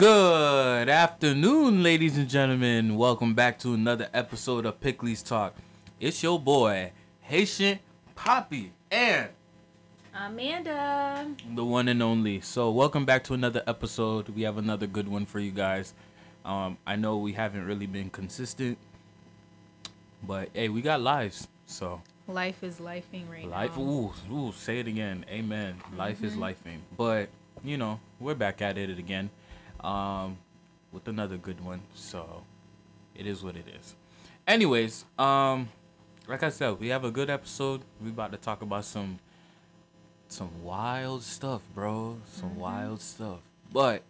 Good afternoon, ladies and gentlemen. Welcome back to another episode of Pikliz Talk. It's your boy, Haitian Poppy, and Amanda. the one and only. So, welcome back to another episode. We have another good one for you guys. Um, I know we haven't really been consistent, but hey, we got lives. So, Life is lifing right life, now. ooh, ooh, say it again. Amen. Life is lifing. But, you know, we're back at it again um, with another good one. So, it is what it is. Anyways, um, like I said, we have a good episode. We about to talk about some some wild stuff, bro. Some wild stuff. But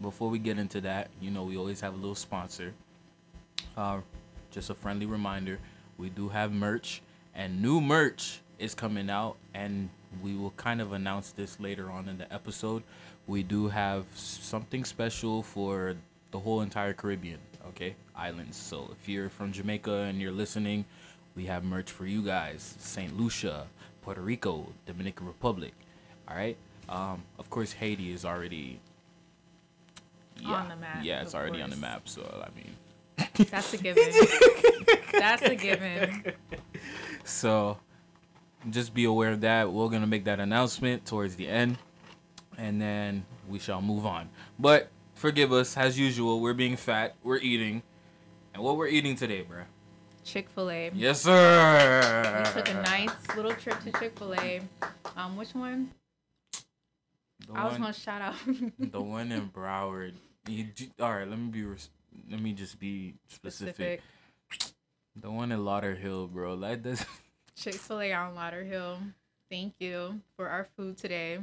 before we get into that, you know, we always have a little sponsor. Uh, just a friendly reminder, we do have merch, and new merch is coming out, and we will kind of announce this later on in the episode. We do have something special for the whole entire Caribbean, okay, islands. So if you're from Jamaica and you're listening, we have merch for you guys. Saint Lucia, Puerto Rico, Dominican Republic. All right. Um, of course, Haiti is already yeah, On the map, Yeah, it's already on the map. So I mean, That's a given. That's a given. So just be aware of that. We're gonna make that announcement towards the end, and then we shall move on. But forgive us, as usual. We're being fat. We're eating, and what we're eating today, bruh? Chick Fil A. Yes, sir. We took a nice little trip to Chick Fil A. Um, which one? The I was gonna shout out. the one in Broward. You all right, let me be. Let me just be specific. Specific. The one in Lauderhill, bro. That does. Chick Fil A on Lauderhill. Thank you for our food today.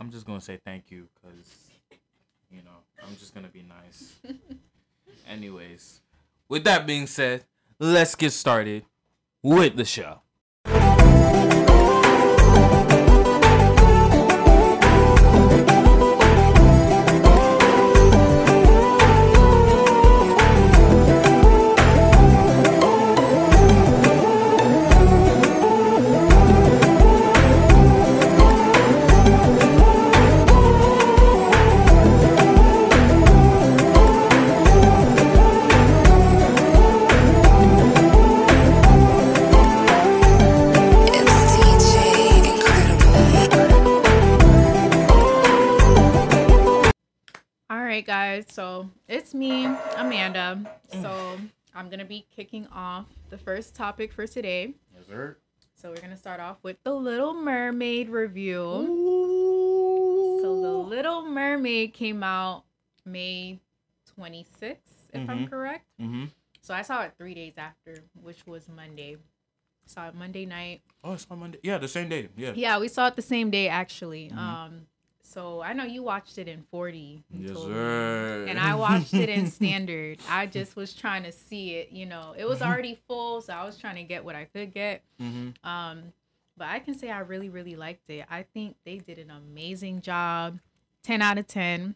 I'm just gonna say thank you because, you know, I'm just gonna be nice. Anyways, with that being said, let's get started with the show. Right, guys. So it's me, Amanda. So I'm gonna be kicking off the first topic for today. Yes, sir. So we're gonna start off with the Little Mermaid review. So the Little Mermaid came out May 26th, if I'm Mhm. correct. Mm-hmm. So I saw it three days after, which was Monday. Saw it Monday night. Oh, it's on Monday. Yeah, the same day. Yeah. Yeah, we saw it the same day actually. Mhm. Um, so I know you watched it in 4D. Yes, sir. And I watched it in standard. I just was trying to see it. You know, it was Mhm. already full, so I was trying to get what I could get. Mm-hmm. Um, but I can say I really, really liked it. I think they did an amazing job. 10 out of 10.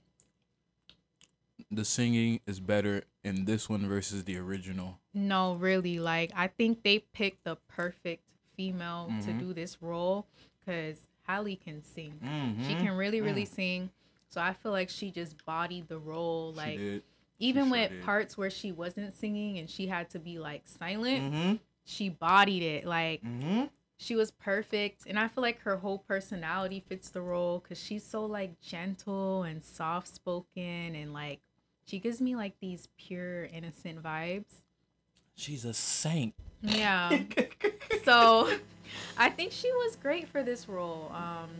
The singing is better in this one versus the original. No, really. Like, I think they picked the perfect female to Mhm. do this role because Halle can sing. Mm-hmm. She can really, really sing. So I feel like she just bodied the role. She Like, even sure with parts where she wasn't singing and she had to be like silent, Mm-hmm. she bodied it. Like, Mm-hmm. she was perfect and i feel like her whole personality fits the role because she's so like gentle and soft spoken and like she gives me like these pure innocent vibes She's a saint. yeah so i think she was great for this role. Um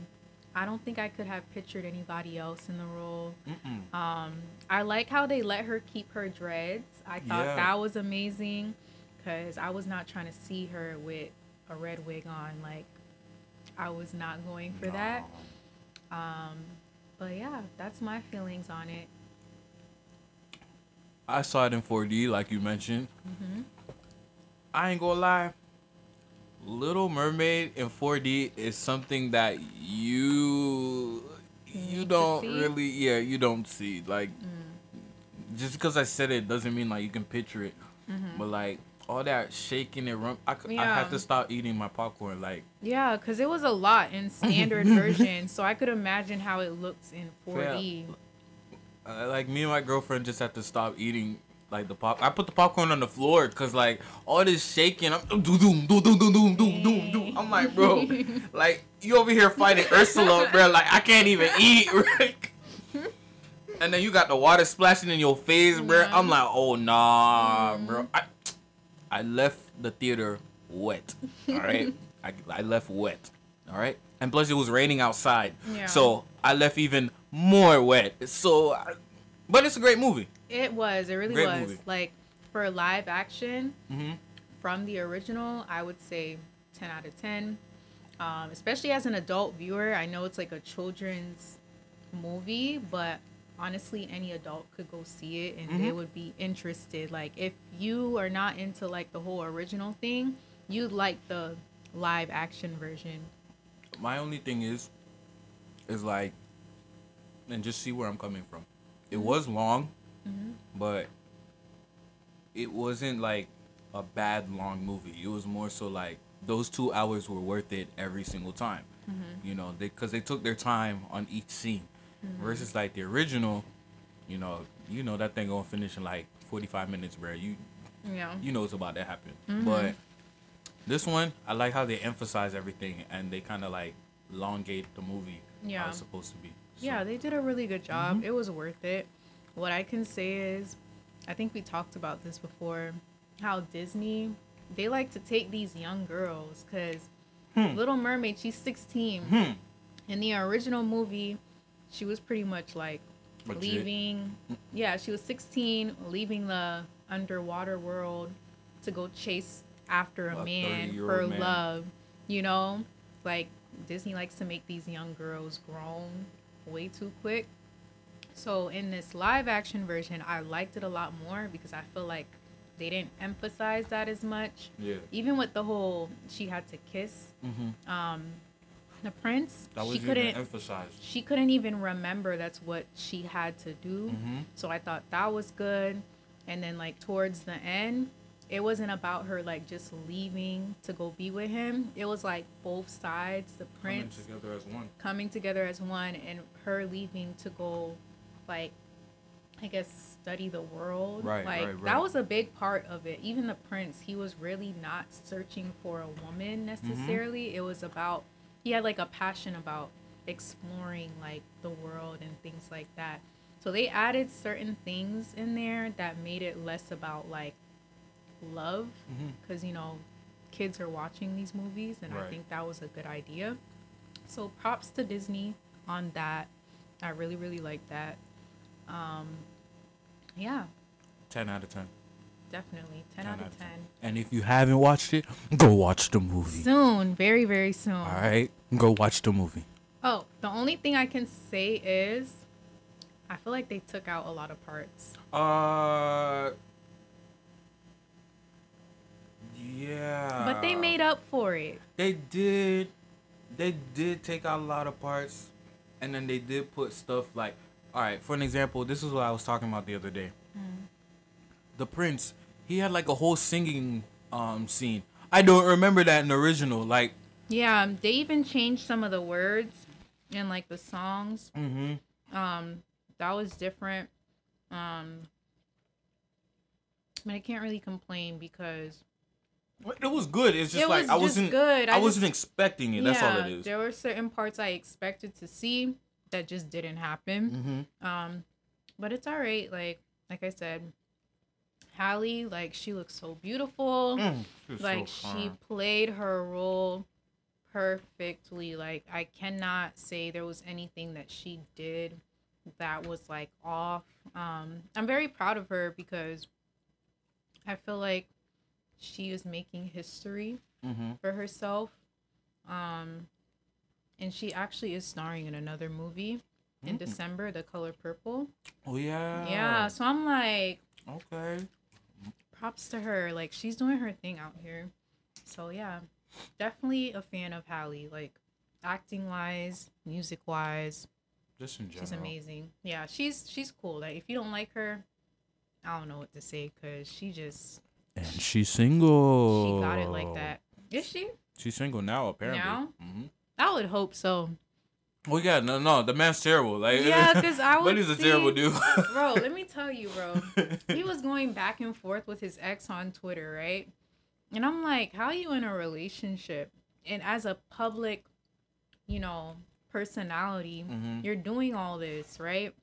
i don't think i could have pictured anybody else in the role. Um i like how they let her keep her dreads. I thought Yeah. that was amazing because i was not trying to see her with a red wig on like i was not going for that. Um but yeah that's my feelings on it. I saw it in 4D, like you mentioned. hmm I ain't gonna lie. Little Mermaid in 4D is something that you you don't really yeah you don't see like Mm. just because I said it doesn't mean like you can picture it, Mhm. but like all that shaking and rum, I, c- I Yeah. have to stop eating my popcorn. Like Yeah, because it was a lot in standard version, so I could imagine how it looks in 4D. uh, like me and my girlfriend just had to stop eating like the pop. I put the popcorn on the floor because like all this shaking. I'm doom doom doom doom doom doom doom doom. I'm like, bro, like you over here fighting Ursula, bro. Like I can't even eat. Right? And then you got the water splashing in your face, bro. Yeah. I'm like, oh nah, bro. I, I left the theater wet. All right, I, I left wet. All right, and plus it was raining outside, Yeah. so I left even more wet. So, I, but it's a great movie. It was. It really Great was. movie. Like for live action hmm from the original, I would say 10 out of 10. Um, especially as an adult viewer, I know it's like a children's movie, but honestly, any adult could go see it and they Mhm. would be interested. Like if you are not into like the whole original thing, you'd like the live action version. My only thing is, is like, and just see where I'm coming from. It was long, Mm-hmm. but it wasn't like a bad long movie. It was more so like those two hours were worth it every single time. Mm-hmm. You know, they because they took their time on each scene, mm-hmm. versus like the original. You know, you know that thing gonna finish in like 45 minutes, bro. You Yeah. you know it's about to happen. Mm-hmm. But this one, I like how they emphasize everything and they kind of like elongate the movie how Yeah. it's supposed to be. So, Yeah, they did a really good job. It was worth it. What I can say is, I think we talked about this before, how Disney they like to take these young girls because Little Mermaid she's 16. Hmm. In the original movie, she was pretty much like Legit. leaving. Yeah, she was 16, leaving the underwater world to go chase after a A man 30-year-old for man. love. You know, like Disney likes to make these young girls grown way too quick. So in this live action version, I liked it a lot more because I feel like they didn't emphasize that as much. Yeah. Even with the whole she had to kiss Mm-hmm. um the prince, she couldn't emphasized. she couldn't even remember that's what she had to do. Mm-hmm. So I thought that was good. And then like towards the end, it wasn't about her like just leaving to go be with him. It was like both sides, the prince Coming together as one. coming together as one and her leaving to go like I guess study the world. Right, like right, that was a big part of it. Even the prince, he was really not searching for a woman Mm-hmm. necessarily. It was about he had like a passion about exploring like the world and things like that. So they added certain things in there that made it less about like love because you know kids are watching these movies and I think that was a good idea. So props to Disney on that. I really really like that. Um yeah, 10 out of 10. definitely 10, out of 10. And if you haven't watched it, go watch the movie. Soon, very very soon. All right? Go watch the movie. Oh, the only thing I can say is I feel like they took out a lot of parts. Uh. Yeah. but they made up for it. They did. They did take out a lot of parts, and then they did put stuff like, all right. For an example, this is what I was talking about the other day. The prince, he had like a whole singing um scene. I don't remember that in the original. Like, Yeah, um, they even changed some of the words in like the songs. mm-hmm. Um, that was different. Um, but I can't really complain because it was good. It's just It like was I wasn't. good. I, I wasn't just- expecting it. That's all yeah, it is. there were certain parts I expected to see that just didn't happen. Mm-hmm. Um, but it's all right. Like like I said, Halle, like she looks so beautiful. Mm, like she played her role perfectly. Like I cannot say there was anything that she did that was like off. Um, I'm very proud of her because I feel like she is making history Mm-hmm. for herself. Um, and she actually is starring in another movie in Mm. December, The Color Purple. Oh yeah. Yeah, so I'm like, Okay. props to her. Like she's doing her thing out here. So yeah, definitely a fan of Halle. Like acting wise, music wise, Just in general. she's amazing. Yeah, she's she's cool. Like if you don't like her, I don't know what to say because she just And she's single. she got it like that. Is she? She's single now, apparently. Now? hmm I would hope so. Well, yeah, no, no, the man's terrible. Like, yeah, because I But would he's a see- terrible dude. bro, let me tell you, bro. He was going back and forth with his ex on Twitter, right? And I'm like, how are you in a relationship? And as a public, you know, personality, Mhm. you're doing all this, right?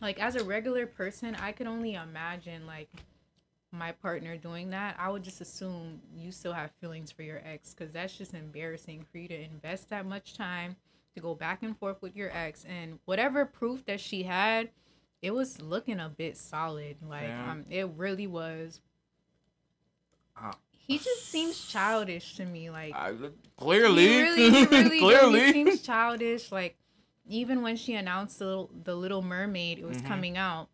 Like as a regular person, I could only imagine like my partner doing that. I would just assume you still have feelings for your ex because that's just embarrassing for you to invest that much time to go back and forth with your ex and whatever proof that she had, it was looking a bit solid. Like Fam. um, it really was. Ah. He just seems childish to me. Like I, clearly, he really, he really clearly. He seems childish. Like even when she announced the little, the Little Mermaid, it was Mhm. coming out.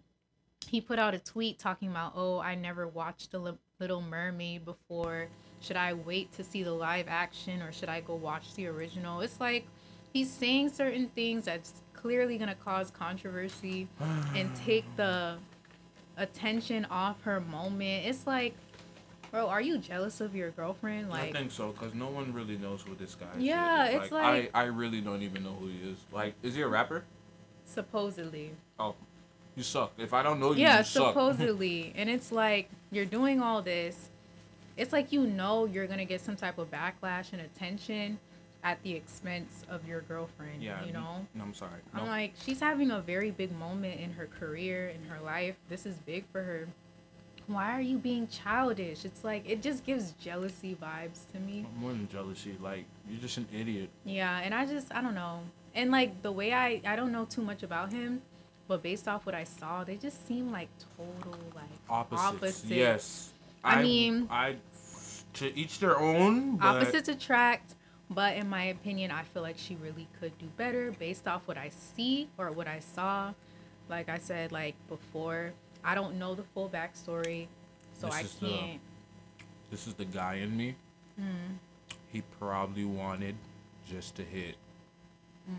He put out a tweet talking about, "Oh, I never watched the Li- Little Mermaid before. Should I wait to see the live action or should I go watch the original?" It's like he's saying certain things that's clearly gonna cause controversy and take the attention off her moment. It's like, bro, are you jealous of your girlfriend? Like, I think so, cause no one really knows who this guy is. Yeah, it's like- I, I really don't even know who he is. Like, is he a rapper? supposedly. Oh, you suck. If I don't know you, yeah, you suck. supposedly. and it's like you're doing all this. It's like you know you're gonna get some type of backlash and attention at the expense of your girlfriend. yeah, you know. No, I'm sorry. No. I'm like, she's having a very big moment in her career, in her life. This is big for her. Why are you being childish? It's like it just gives jealousy vibes to me. more than jealousy. Like, you're just an idiot. Yeah, and I just I don't know. And like the way I I don't know too much about him, but based off what I saw, they just seem like total like Opposites. opposites. Yes. I mean- I to each their own. Opposites attract, but in my opinion, I feel like she really could do better based off what I see or what I saw. Like I said, like before, I don't know the full backstory, so This I can't. This is the guy in me. Mm. He probably wanted just to hit, Mm.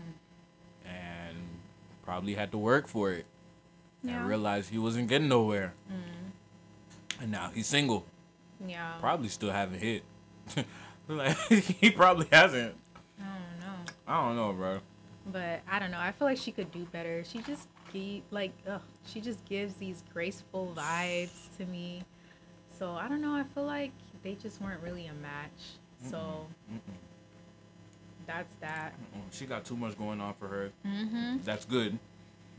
and probably had to work for it. Yeah. And realized he wasn't getting nowhere. Mm. And now he's single. Yeah. Probably still haven't hit. like he probably hasn't. I don't know. I don't know, bro. But I don't know. I feel like she could do better. She just ge- like ugh, she just gives these graceful vibes to me. So I don't know. I feel like they just weren't really a match. So Mm-mm. That's that. She got too much going on for her. Mm-hmm. That's good.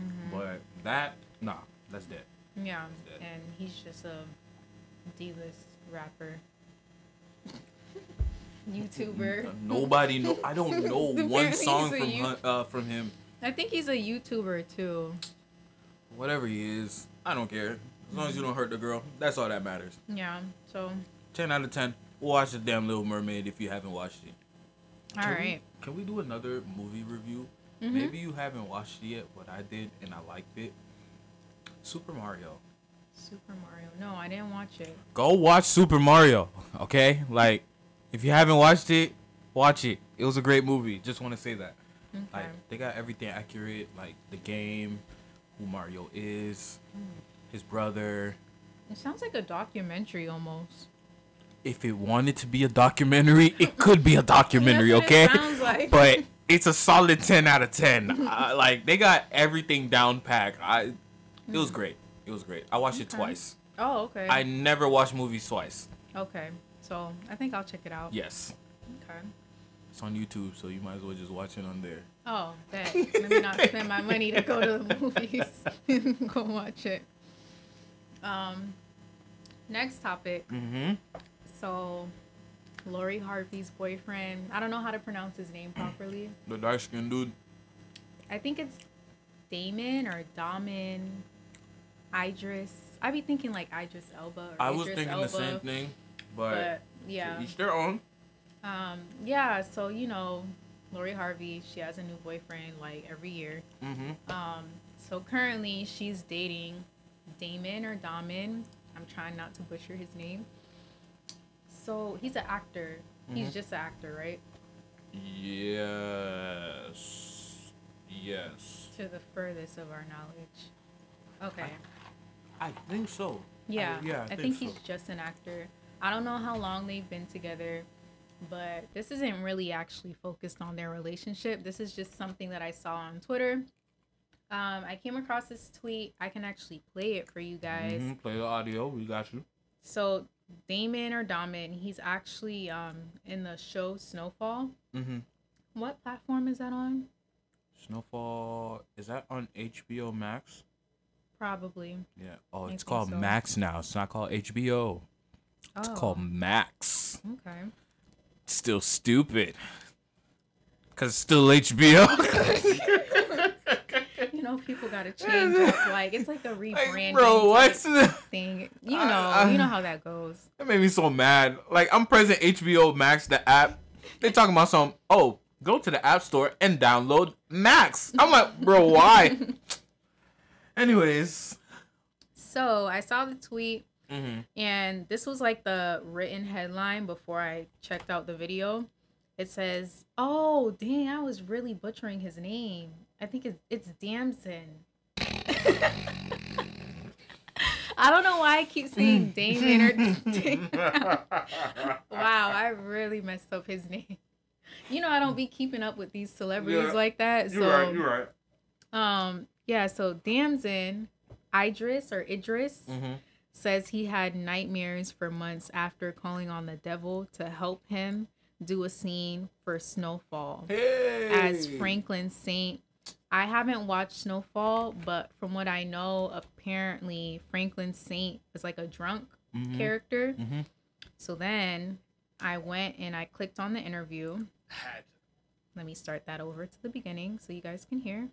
Mhm. But that, nah, that's dead. Yeah, dead. and he's just a D-list rapper, YouTuber. Nobody know. I don't know one song from uh, from him. I think he's a YouTuber too. Whatever he is, I don't care. As long as you don't hurt the girl, that's all that matters. Yeah. So Ten out of ten. Watch the damn Little Mermaid if you haven't watched it. All Can we- Can we do another movie review? Mhm. Maybe you haven't watched it yet, but I did and I liked it. Super Mario. Super Mario. No, I didn't watch it. Go watch Super Mario, okay? Like, if you haven't watched it, watch it. It was a great movie. Just want to say that. Okay. Like, they got everything accurate. Like the game, who Mario is, his brother. It sounds like a documentary almost. If it wanted to be a documentary, it could be a documentary, okay? Like. but it's a solid 10 out of 10 uh, like they got everything down packed i it was great it was great i watched it twice oh, okay. i never watch movies twice okay. So I think I'll check it out. yes Okay. it's on youtube so you might as well just watch it on there Oh, that. Let me not spend my money to go to the movies. go watch it. Um, next topic. mm-hmm So, Lori Harvey's boyfriend. I don't know how to pronounce his name properly. the dark skinned dude I think it's Damon or Damin. Idris. I'd be thinking like Idris Elba. Or i was Idris thinking Elba, the same thing but, But yeah. each their own Um, yeah, so you know, Lori Harvey, she has a new boyfriend like every year. mm-hmm Um, so currently she's dating Damon or Damin. I'm trying not to butcher his name. So he's an actor. He's Mhm. just an actor, right? yes yes To the furthest of our knowledge. Okay. i think so Yeah. yeah I, think, he's just an actor. I don't know how long they've been together. but this isn't really actually focused on their relationship. This is just something that I saw on Twitter. Um, I came across this tweet. I can actually play it for you guys. Mhm, Play the audio. We got you. So Damon or Damin, he's actually um in the show Snowfall. Mm-hmm. What platform is that on? Snowfall is that on HBO Max? Probably. Yeah. Oh, I it's called so. Max now. It's not called HBO. It's Oh, called Max. Okay. Still stupid. Cause it's still HBO. Know, people gotta change up. Like it's like a Like, rebranding bro, what? type thing. You know, I- I- you know how that goes. That made me so mad. Like I'm pressing HBO Max, the app. They talking about some. Oh, go to the App Store and download Max. I'm like, bro, why? Anyways. So I saw the tweet, Mm-hmm. and this was like the written headline before I checked out the video. It says, "Oh, dang, I was really butchering his name. I think it's it's Damson." I don't know why I keep saying Damon or Wow, I really messed up his name. You know, I don't be keeping up with these celebrities Yeah. like that. So, You're right. You're right. um, yeah. So Damson, Idris or Idris Mm-hmm. says he had nightmares for months after calling on the devil to help him do a scene for Snowfall Hey. as Franklin Saint. I haven't watched Snowfall, but from what I know, apparently Franklin Saint is like a drunk Mhm. character. Mhm. So then I went and I clicked on the interview. Let me start that over to the beginning so you guys can hear.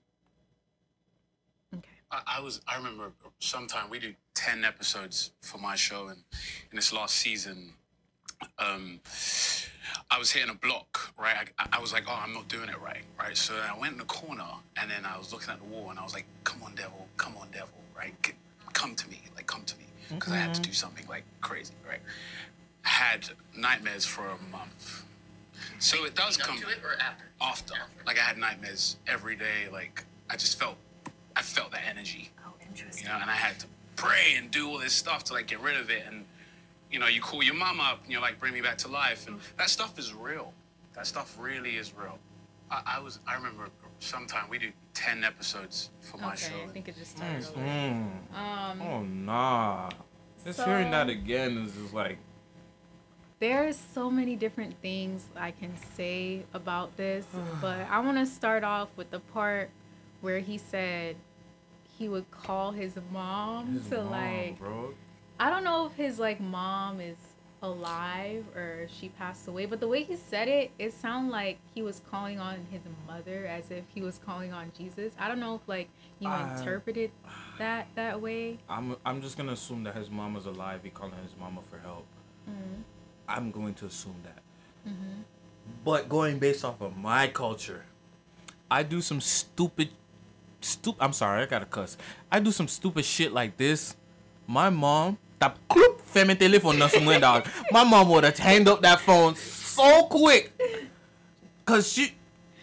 Okay. I, I was I remember sometime we did ten episodes for my show and in this last season um I was hitting a block, right? I, I was like, oh, I'm not doing it right, right? So I went in the corner and then I was looking at the wall and I was like, come on, devil, come on, devil, right? C- come to me, like, come to me. Because I had to do something like crazy, right? I had nightmares for a month. So it does come to it or after? after. Like I had nightmares every day. Like I just felt, I felt that energy, Oh, interesting. you know, and I had to pray and do all this stuff to like get rid of it. And you know, you call your mom up and you're like, bring me back to life, and that stuff is real. That stuff really is real. I, I was, I remember sometime we do ten episodes for my show. Okay, I think it just started over. Mm. Um, Oh nah. Just So- hearing that again is just like. There's so many different things I can say about this, but I want to start off with the part where he said he would call his mom his to mom, like bro. I don't know if his like mom is alive or she passed away, but the way he said it, it sounded like he was calling on his mother as if he was calling on Jesus. I don't know if like you Uh, interpreted that that way. I'm I'm just gonna assume that his mom is alive. He calling his mama for help. Mm-hmm. I'm going to assume that. But going based off of my culture, I do some stupid, stupid. I'm sorry, I gotta cuss. I do some stupid shit like this. My mom, tap cloop, femi telephone na somewhere dog. My mom would have hanged up that phone so quick, cause she,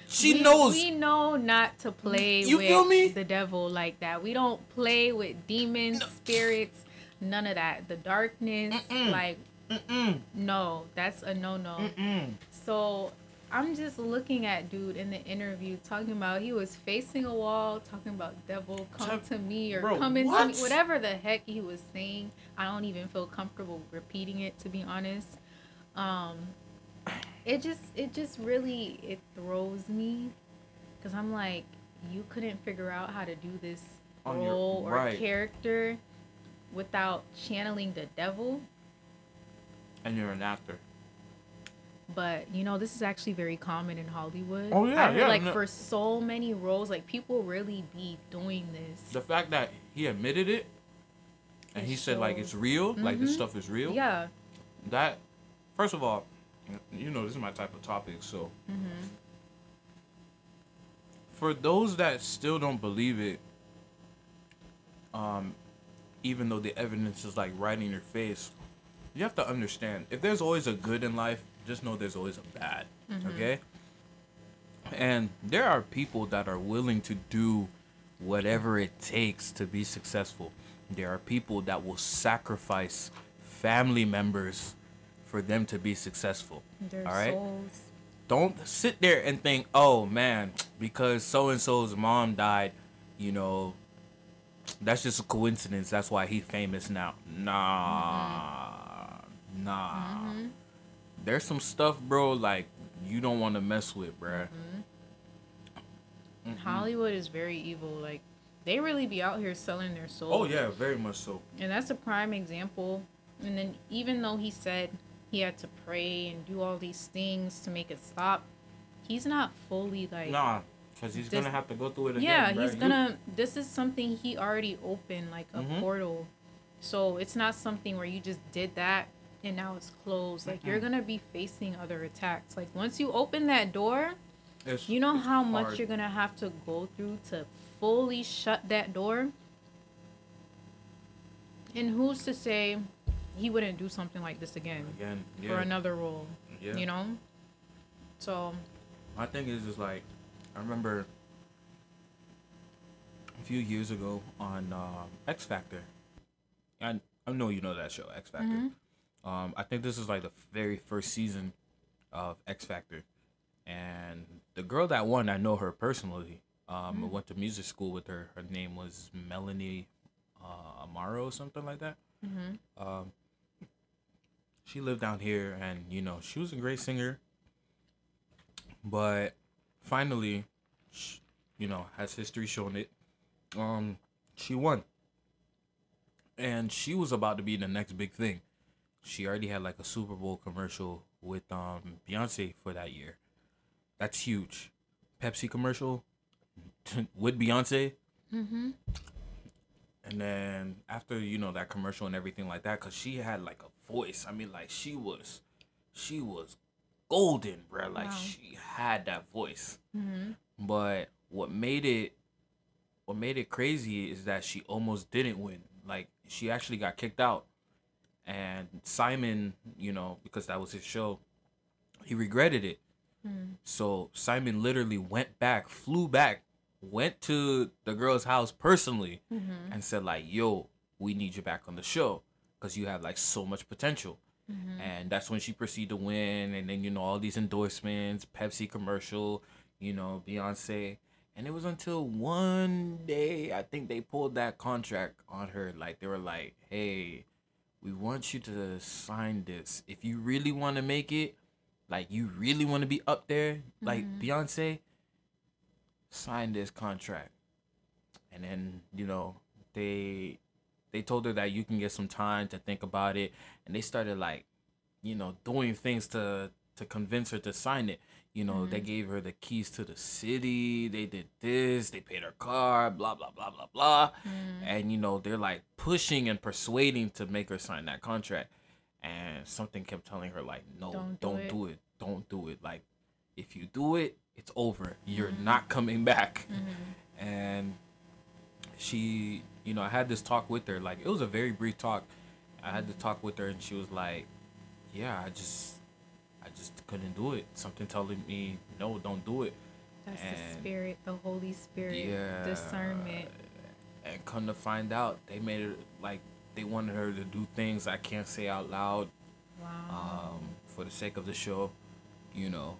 she we, knows. we know not to play You with feel me? the devil like that. We don't play with demons, spirits, none of that. The darkness, like Mm-mm, no, that's a no no. So I'm just looking at dude in the interview talking about he was facing a wall, talking about devil come to me or Bro, come into me, whatever the heck he was saying. I don't even feel comfortable repeating it to be honest. Um, it just it just really it throws me because I'm like you couldn't figure out how to do this On your- role or right. character without channeling the devil. And you're an actor. but you know this is actually very common in hollywood Oh, yeah, I heard, yeah, like no- for so many roles like people really be doing this The fact that he admitted it, and he said like it's real, like this Mhm. stuff is real. yeah That, first of all, you know this is my type of topic. So mm-hmm. for those that still don't believe it, um, even though the evidence is like right in your face, you have to understand if there's always a good in life, just know there's always a bad. Okay. And there are people that are willing to do whatever it takes to be successful. There are people that will sacrifice family members, for them to be successful. Their All right. souls. Don't sit there and think, oh man, because so and so's mom died, you know, that's just a coincidence. That's why he's famous now. Nah, mm-hmm. nah. Mm-hmm. There's some stuff, bro. Like you don't want to mess with, bruh. Mm-hmm. Hollywood is very evil. Like they really be out here selling their soul. Oh yeah, very much so. And that's a prime example. And then even though he said he had to pray and do all these things to make it stop, he's not fully like Nah, cause he's This- gonna have to go through it again. yeah, he's You- gonna this is something he already opened like a Mhm. portal. So it's not something where you just did that and now it's closed. Like you're gonna be facing other attacks. Like once you open that door, it's- you know how much hard. you're gonna have to go through to fully shut that door. And who's to say he wouldn't do something like this again again. for another role? yeah. You know. So My thing is just like I remember a few years ago on um, X Factor. I I know you know that show X Factor. Mm-hmm. Um, I think this is like the very first season of X Factor, and the girl that won, I know her personally. Um, I went to music school with her. Her name was Melanie uh, Amaro or something like that. Um, she lived down here, and you know she was a great singer. But finally, sh- you know, has history shown it? Um, she won, and she was about to be the next big thing. She already had like a Super Bowl commercial with um Beyonce for that year. That's huge. Pepsi commercial with Beyonce. mm-hmm. And then after you know that commercial and everything like that, cause she had like a voice. I mean, like she was, she was golden, bro. Like Wow. she had that voice. Mm-hmm. But what made it, what made it crazy is that she almost didn't win. Like she actually got kicked out, and Simon, you know, because that was his show, he regretted it. So Simon literally went back, flew back, went to the girl's house personally, Mm-hmm. and said like, "Yo, we need you back on the show because you have like so much potential." And that's when she proceeded to win, and then you know all these endorsements, Pepsi commercial, you know Beyonce, and it was until one day I think they pulled that contract on her. Like they were like, "Hey, we want you to sign this. If you really want to make it, like you really want to be up there, like mm-hmm. Beyonce, sign this contract." And then you know they they told her that you can get some time to think about it, and they started like, you know, doing things to to convince her to sign it. You know, they mm-hmm. gave her the keys to the city. They did this. They paid her car. Blah blah blah blah blah. Mm-hmm. And you know, they're like pushing and persuading to make her sign that contract. And something kept telling her like, no, Don't don't, do it. do it. Don't do it. Like, if you do it, it's over. You're mm-hmm. not coming back. Mm-hmm. And she, you know, I had this talk with her. Like, it was a very brief talk. I had to talk with her, and she was like, "Yeah, I just, I just couldn't do it. Something telling me, no, don't do it." That's the spirit, the Holy Spirit, Yeah. discernment. And come to find out, they made it like they wanted her to do things I can't say out loud Wow. um, for the sake of the show, you know.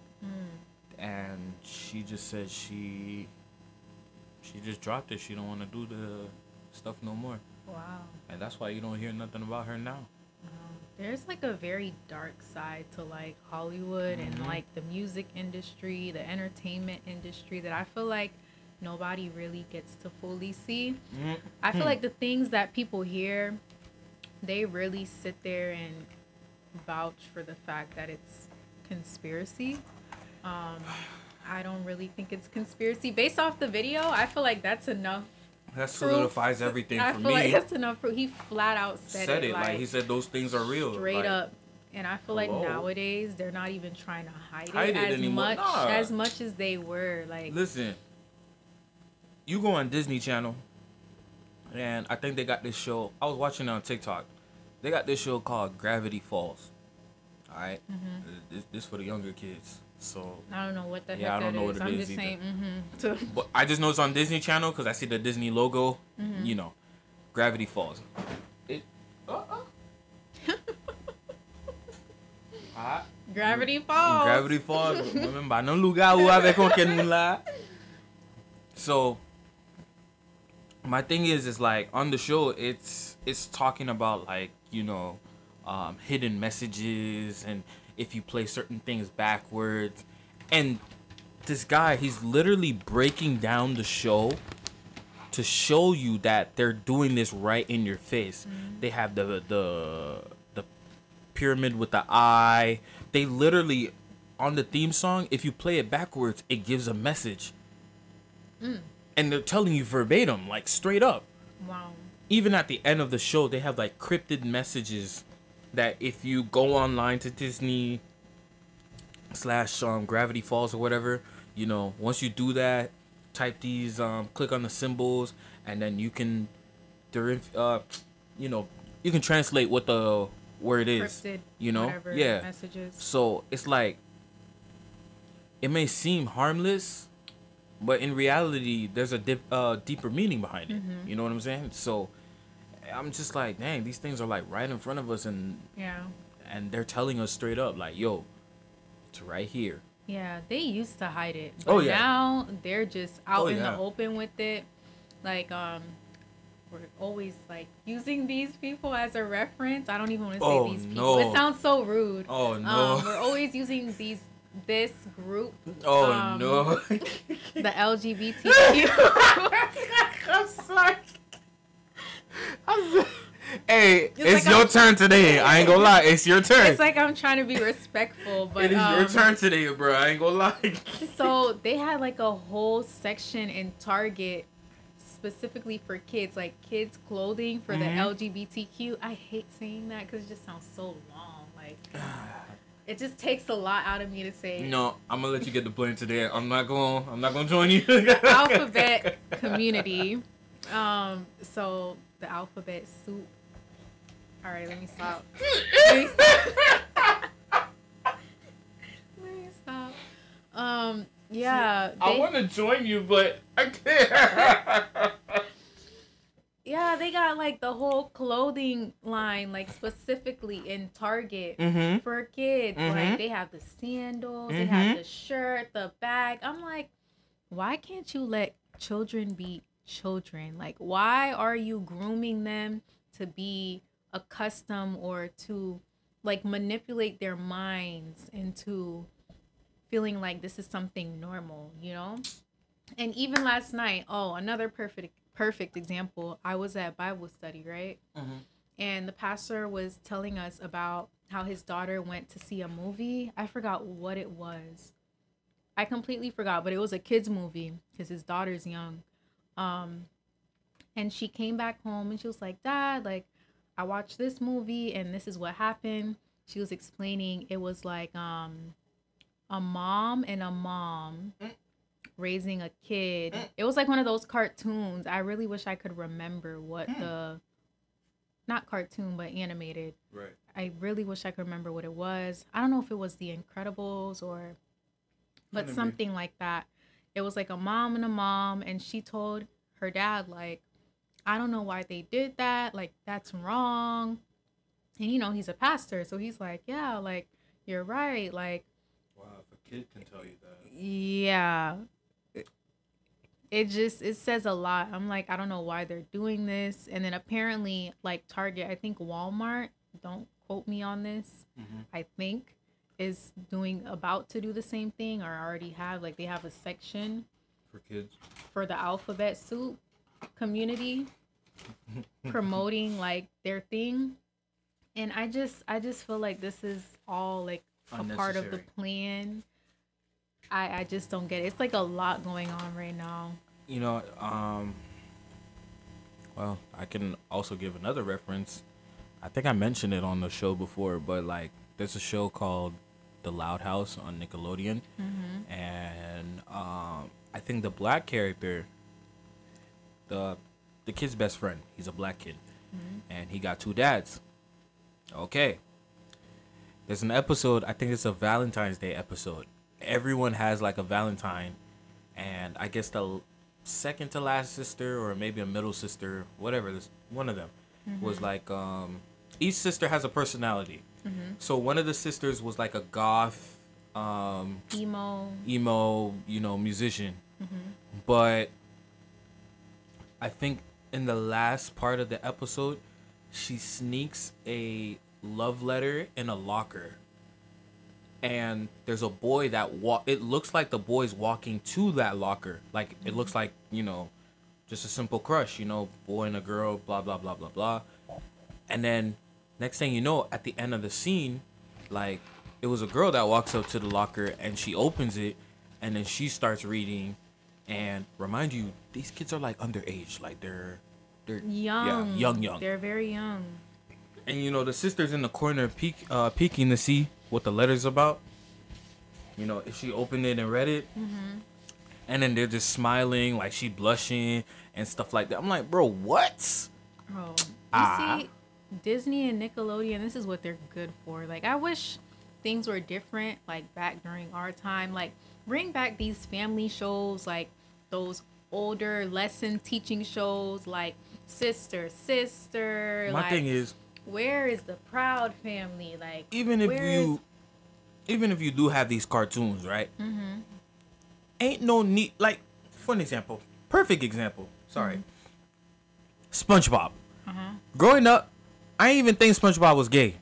And she just said she, she just dropped it. She don't want to do the stuff no more. wow. And that's why you don't hear nothing about her now. There's like a very dark side to like Hollywood Mm-hmm. and like the music industry, the entertainment industry that I feel like nobody really gets to fully see. I Hmm. feel like the things that people hear, they really sit there and vouch for the fact that it's conspiracy. Um, I don't really think it's conspiracy. Based off the video, I feel like that's enough. That proof. solidifies everything I for feel me. like that's enough proof. He flat out said, said it like, he said those things are real. straight like, up. And I feel like hello? nowadays they're not even trying to hide, Hide it, it as anymore. much Nah. as much as they were. Like Listen, you go on Disney Channel, and I think they got this show. I was watching it on TikTok. They got this show called Gravity Falls. All right? Mm-hmm. this, this for the younger kids. So, I don't know what the Yeah, I don't know is. what it I'm is just saying. Mm-hmm. But I just know it's on Disney Channel because I see the Disney logo. Mm-hmm. You know, Gravity Falls. It. Uh-uh. Ah, Gravity Falls. Gravity Falls. Remember, no lugar où avec aucun moun là. So, my thing is, is like on the show, it's it's talking about like you know, um, hidden messages and if you play certain things backwards, and this guy, he's literally breaking down the show to show you that they're doing this right in your face. They have the the the pyramid with the eye. They literally on the theme song, if you play it backwards, it gives a message. And they're telling you verbatim, like straight up. Wow. Even at the end of the show, they have like cryptid messages that if you go online to Disney slash um, Gravity Falls or whatever, you know, once you do that, type these, um, click on the symbols, and then you can, there, uh, you know, you can translate what the word is. Cryptid, you know, yeah. messages. So it's like it may seem harmless, but in reality, there's a dip, uh, deeper meaning behind it. Mm-hmm. You know what I'm saying? So I'm just like, dang, these things are like right in front of us, and Yeah. and they're telling us straight up, like, yo, it's right here. Yeah, they used to hide it. But Oh, yeah. now they're just out Oh, in yeah. the open with it. Like, um, we're always like using these people as a reference. I don't even want to say Oh, these people. no. It sounds so rude. Oh no! Um, we're always using these this group, oh um, no! the LGBTQ. I'm sorry. I'm Hey, it's, like your I'm- turn today. I ain't gonna lie, it's your turn. it's like I'm trying to be respectful, but it is um, your turn today, bro. I ain't gonna lie. so they had like a whole section in Target specifically for kids, like kids clothing for Mhm. the LGBTQ. I hate saying that because it just sounds so long. Like it just takes a lot out of me to say No, I'm gonna let you get the blame today. I'm not going. I'm not gonna join you. alphabet community. Um, so the alphabet soup. All right, let me stop. Let me stop. let me stop. Um, yeah, I want to join you, but I can't. Yeah, they got like the whole clothing line, like specifically in Target mm-hmm. for kids. Mhm. Like they have the sandals, they have Mhm. the shirt, the bag. I'm like, why can't you let children be children? Like, why are you grooming them to be accustomed or to like manipulate their minds into feeling like this is something normal, you know? And even last night, oh, another perfect perfect example. I was at Bible study, right? Mhm. And the pastor was telling us about how his daughter went to see a movie. I forgot what it was. I completely forgot, but it was a kids movie because his daughter's young. Um and she came back home and she was like, "Dad, like I watched this movie and this is what happened." She was explaining it was like um a mom and a mom raising a kid. Mm. It was like one of those cartoons. I really wish I could remember what mm. the not cartoon but animated. Right. I really wish I could remember what it was. I don't know if it was The Incredibles or but Couldn't be. something like that. It was like a mom and a mom and she told her dad like I don't know why they did that. Like that's wrong. And you know, he's a pastor, so he's like, "Yeah, like you're right. Like Wow, if a kid can tell you that. yeah it just it says a lot. I'm like i don't know why they're doing this. And then apparently like target i think walmart don't quote me on this Mhm. i think is doing about to do the same thing or already have like they have a section For kids. for the alphabet soup community promoting like their thing. And i just i just feel like this is all like a part of the plan i i just don't get it it's like a lot going on right now You know, um, well, I can also give another reference. I think I mentioned it on the show before, but like, there's a show called The Loud House on Nickelodeon, and um, I think the black character, the the kid's best friend, he's a black kid, and he got two dads. Okay. There's an episode. I think it's a Valentine's Day episode. Everyone has like a Valentine, and I guess the second to last sister or maybe a middle sister, whatever, this one of them was like um each sister has a personality. So one of the sisters was like a goth, um, Emo. emo, you know, musician. But I think in the last part of the episode, she sneaks a love letter in a locker. And there's a boy that walk. It looks like the boy's walking to that locker. Like it looks like you know, just a simple crush. You know, boy and a girl. Blah blah blah blah blah. And then next thing you know, at the end of the scene, like it was a girl that walks up to the locker and she opens it and then she starts reading and remind you these kids are like underage like they're they're Young. yeah, young young They're very young. and you know the sister's in the corner peek uh peeking to see what the letter's about you know if she opened it and read it and then they're just smiling like she blushing and stuff like that i'm like bro what Bro, you Ah. see, Disney and Nickelodeon, this is what they're good for. Like, I wish things were different, like back during our time. Like, bring back these family shows, like those older lesson teaching shows, like Sister, Sister. my like, thing is where is the Proud Family? Like, even if where is- you even if you do have these cartoons right? Mm-hmm. ain't no need like for an example perfect example sorry. Mm-hmm. Spongebob. Uh-huh. Growing up i didn't even think spongebob was gay.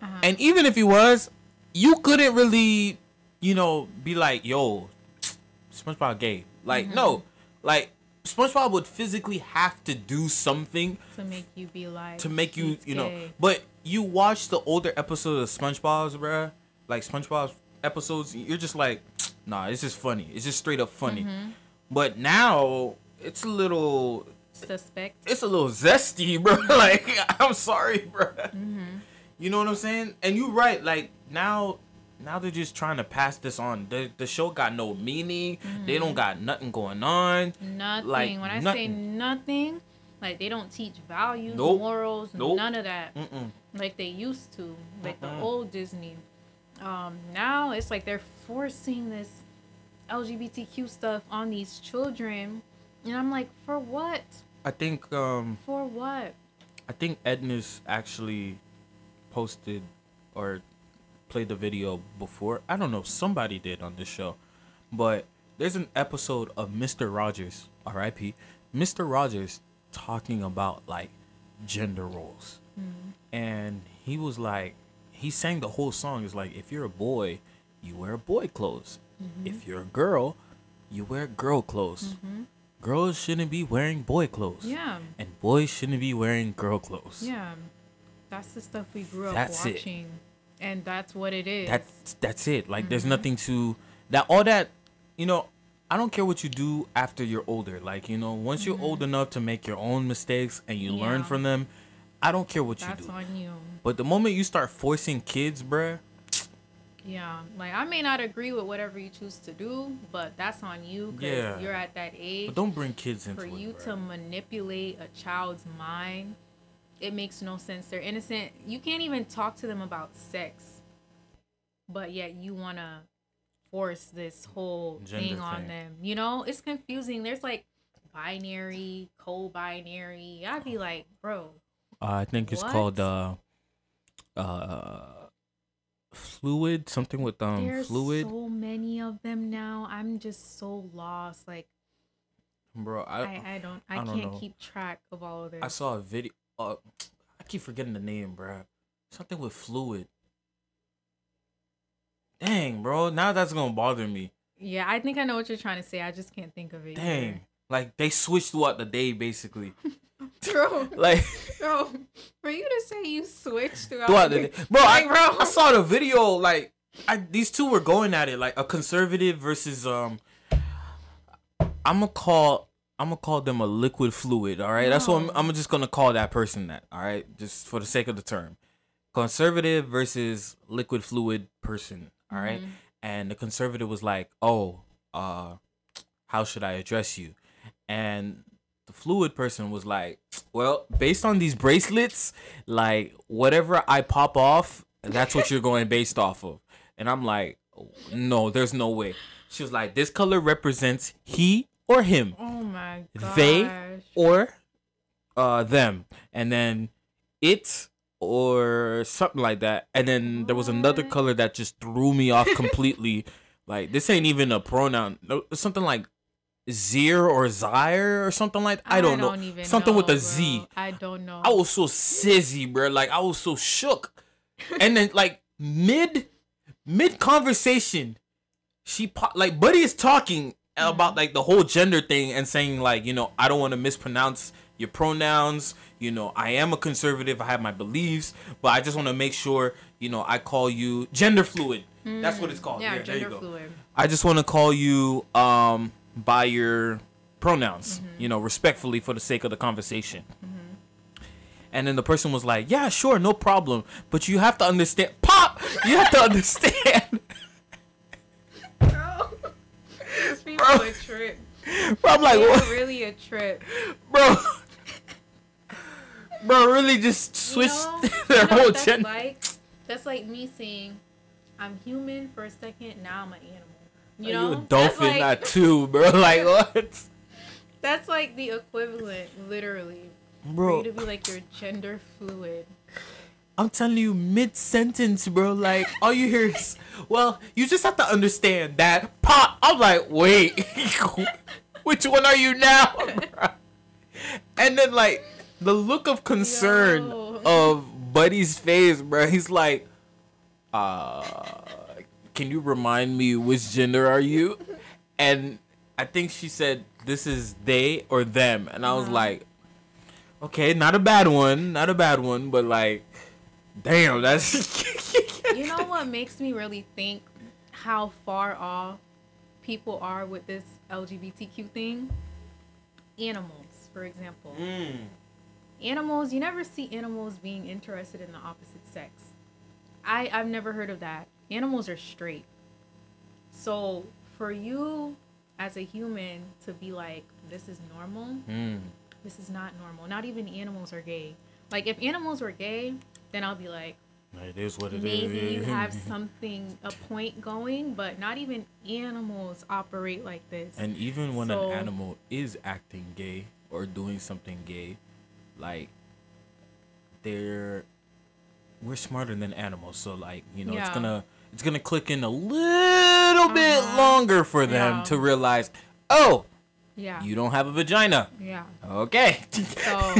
Uh-huh. And even if he was you couldn't really you know be like yo spongebob gay. Like mm-hmm. no. Like spongebob would physically have to do something to make you be like to make you, you know. gay." But you watch the older episodes of SpongeBob's, bruh, like SpongeBob's episodes, you're just like, nah, it's just funny. It's just straight up funny. Mm-hmm. But now it's a little, suspect. it's a little zesty, bro. like, I'm sorry, bruh. Mm-hmm. You know what I'm saying? And you're right. Like now, now they're just trying to pass this on. The the show got no meaning. They don't got nothing going on. Nothing. Like, when I say nothing. nothing, like they don't teach values, Nope. morals, Nope. none of that. Mm-mm. Like they used to, like the Mm-mm. old Disney. Um, now it's like they're forcing this LGBTQ stuff on these children, and I'm like, for what? I think um For what? I think Edna's actually posted or played the video before. I don't know, somebody did on this show. But there's an episode of Mr. Rogers, RIP, Mr. Rogers talking about like gender roles. Mm-hmm. And he was like he sang the whole song is like if you're a boy, you wear boy clothes. Mm-hmm. If you're a girl, you wear girl clothes. Mm-hmm. Girls shouldn't be wearing boy clothes Yeah, and boys shouldn't be wearing girl clothes. yeah. That's the stuff we grew up That's it. And that's what it is. That's that's it. Like Mm-hmm. there's nothing to that all that you know, I don't care what you do after you're older. Like, you know, once you're old enough to make your own mistakes and you learn Mm-hmm. From them, I don't care what you do. that's on you. But the moment you start forcing kids, bruh, Yeah, like I may not agree with whatever you choose to do, but that's on you because Yeah. you're at that age. but don't bring kids into for it. you bruh. to manipulate a child's mind, it makes no sense. They're innocent. You can't even talk to them about sex, but yet you want to force this whole Gender thing on thing. them. You know, it's confusing. There's like binary, co-binary. I'd be like, bro, Uh, I think it's What? called uh uh fluid, something with um there's fluid. so many of them now. I'm just so lost. Like Bro, I I, I don't I, I don't can't know. keep track of all of this. I saw a video. Uh, I keep forgetting the name, bro. Something with fluid. Dang, bro. Now that's gonna bother me. Yeah, I think I know what you're trying to say. I just can't think of it. Dang. Like they switched throughout the day, basically. Bro, Like bro, for you to say you switched throughout, throughout the day, bro. I, bro. I saw the video. Like, I these two were going at it, like a conservative versus um. I'm gonna call. I'm gonna call them a liquid fluid. All right, that's what I'm, I'm just gonna call that person that. All right, just for the sake of the term, conservative versus liquid fluid person. All right? Mhm. and the conservative was like, "Oh, uh, how should I address you?" And the fluid person was like, "Well, based on these bracelets, like whatever I pop off, that's what you're going based off of." And I'm like, "No, there's no way." She was like, "This color represents he or him, Oh my gosh. they or uh them, and then it or something like that. And then there was another color that just threw me off completely. like this ain't even a pronoun. No, Something like Zir or Zire or something like I don't, know. even Something with know, a Z. bro. I don't know. I was so sizzy, bro. Like I was so shook. and then like mid mid conversation, she po- like Buddy is talking about like the whole gender thing and saying like you know I don't want to mispronounce your pronouns. You know I am a conservative. I have my beliefs, but I just want to make sure you know I call you gender fluid. That's what it's called. yeah, There- there you gender go. fluid. I just want to call you um by your pronouns, Mm-hmm. you know, respectfully for the sake of the conversation. And then the person was like, "Yeah, sure, no problem, but you have to understand, pop. You have to understand." These people Bro. a trip. bro, I'm like, what? really a trip. bro, bro, really just switched You know, their you know whole gender. like? That's like me saying, I'm human for a second, now I'm an animal. You You know? a dolphin, like, not two, bro. Like what, that's like the equivalent, literally. For bro? you to be like you're gender fluid. I'm telling you, mid sentence, bro. Like all you hear is, well, you just have to understand that pop. I'm like, wait, which one are you now, bro? And then like the look of concern Yo. of Buddy's face, bro. He's like, uh, can you remind me which gender are you? And I think she said this is they or them, and I was Uh-huh. like, okay, not a bad one, not a bad one, but like, damn, that's You know what makes me really think how far off people are with this LGBTQ thing? Animals, for example. Mm. Animals, you never see animals being interested in the opposite sex. I, I've never heard of that. Animals are straight. So for you as a human to be like, this is normal, Mm. this is not normal. Not even animals are gay. Like if animals were gay, then I'll be like, It is what it is. maybe you have something a point going but not even animals operate like this And even when So- an animal is acting gay or doing something gay, like they're we're smarter than animals, so like you know it's gonna it's gonna click in a little bit Uh-huh. longer for them Yeah. to realize, oh, yeah you don't have a vagina. yeah Okay. So-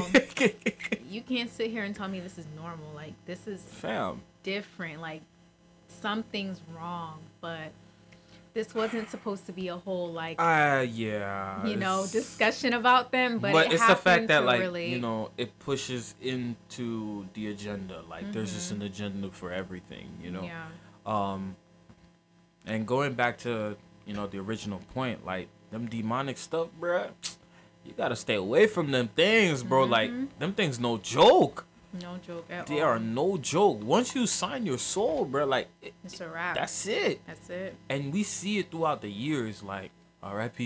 you can't sit here and tell me this is normal like this is Fam. different like something's wrong but this wasn't supposed to be a whole like Uh yeah. you know discussion about them but, but it it's the fact that like relate. you know it pushes into the agenda like there's just Mm-hmm. an agenda for everything you know yeah um and going back to you know the original point like them demonic stuff bruh you gotta stay away from them things bro. Like them things no joke. No joke at they all. are no joke. Once you sign your soul bro like it, it's a wrap. that's it. That's it. And we see it throughout the years like rip